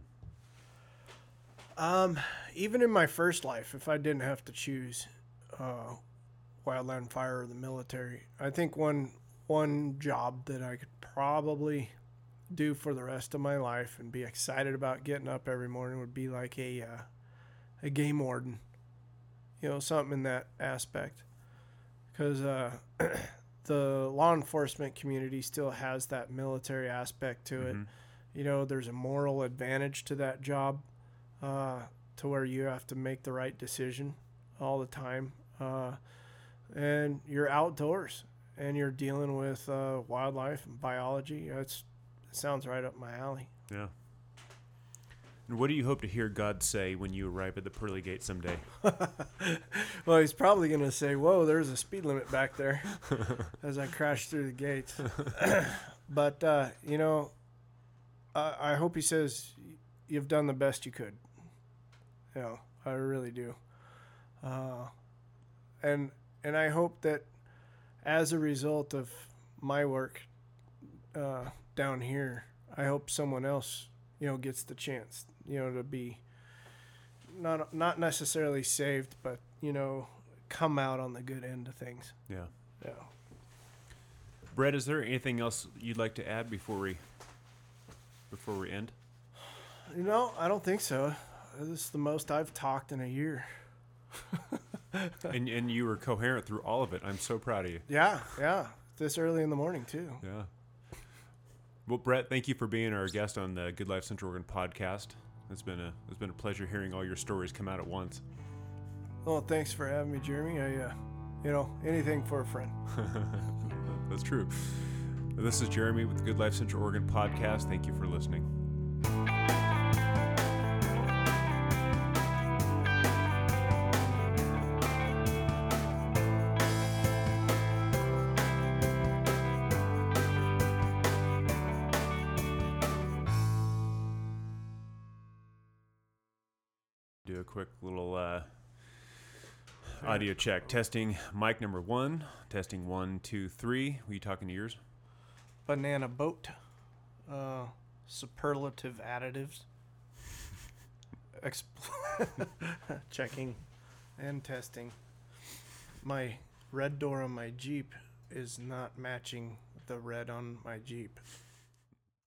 Um, even in my first life, if I didn't have to choose uh, wildland fire or the military, I think one one job that I could probably do for the rest of my life and be excited about getting up every morning would be like a uh, a game warden. You know, something in that aspect, because uh, the law enforcement community still has that military aspect to it. Mhm. You know, there's a moral advantage to that job uh, to where you have to make the right decision all the time. Uh, and you're outdoors and you're dealing with uh, wildlife and biology. It's, it sounds right up my alley. Yeah. And what do you hope to hear God say when you arrive at the pearly gate someday? well, he's probably going to say, Whoa, there's a speed limit back there as I crash through the gates. but, uh, you know, I, I hope he says, You've done the best you could. You know, I really do. Uh, and and I hope that as a result of my work uh, down here, I hope someone else, you know, gets the chance, you know, to be not not necessarily saved, but you know, come out on the good end of things. Yeah. Yeah. Brett, is there anything else you'd like to add before we before we end? You know, I don't think so. This is the most I've talked in a year. and and you were coherent through all of it. I'm so proud of you. Yeah, yeah. This early in the morning too. Yeah. Well, Brett, thank you for being our guest on the Good Life Central Oregon podcast. It's been a it's been a pleasure hearing all your stories come out at once. Well, thanks for having me, Jeremy. I, uh, you know, anything for a friend. That's true. This is Jeremy with the Good Life Central Oregon podcast. Thank you for listening. Audio check. Testing mic number one. Testing one, two, three. Were you talking to yours? Banana boat. Uh, superlative additives. Expl- Checking and testing. My red door on my Jeep is not matching the red on my Jeep.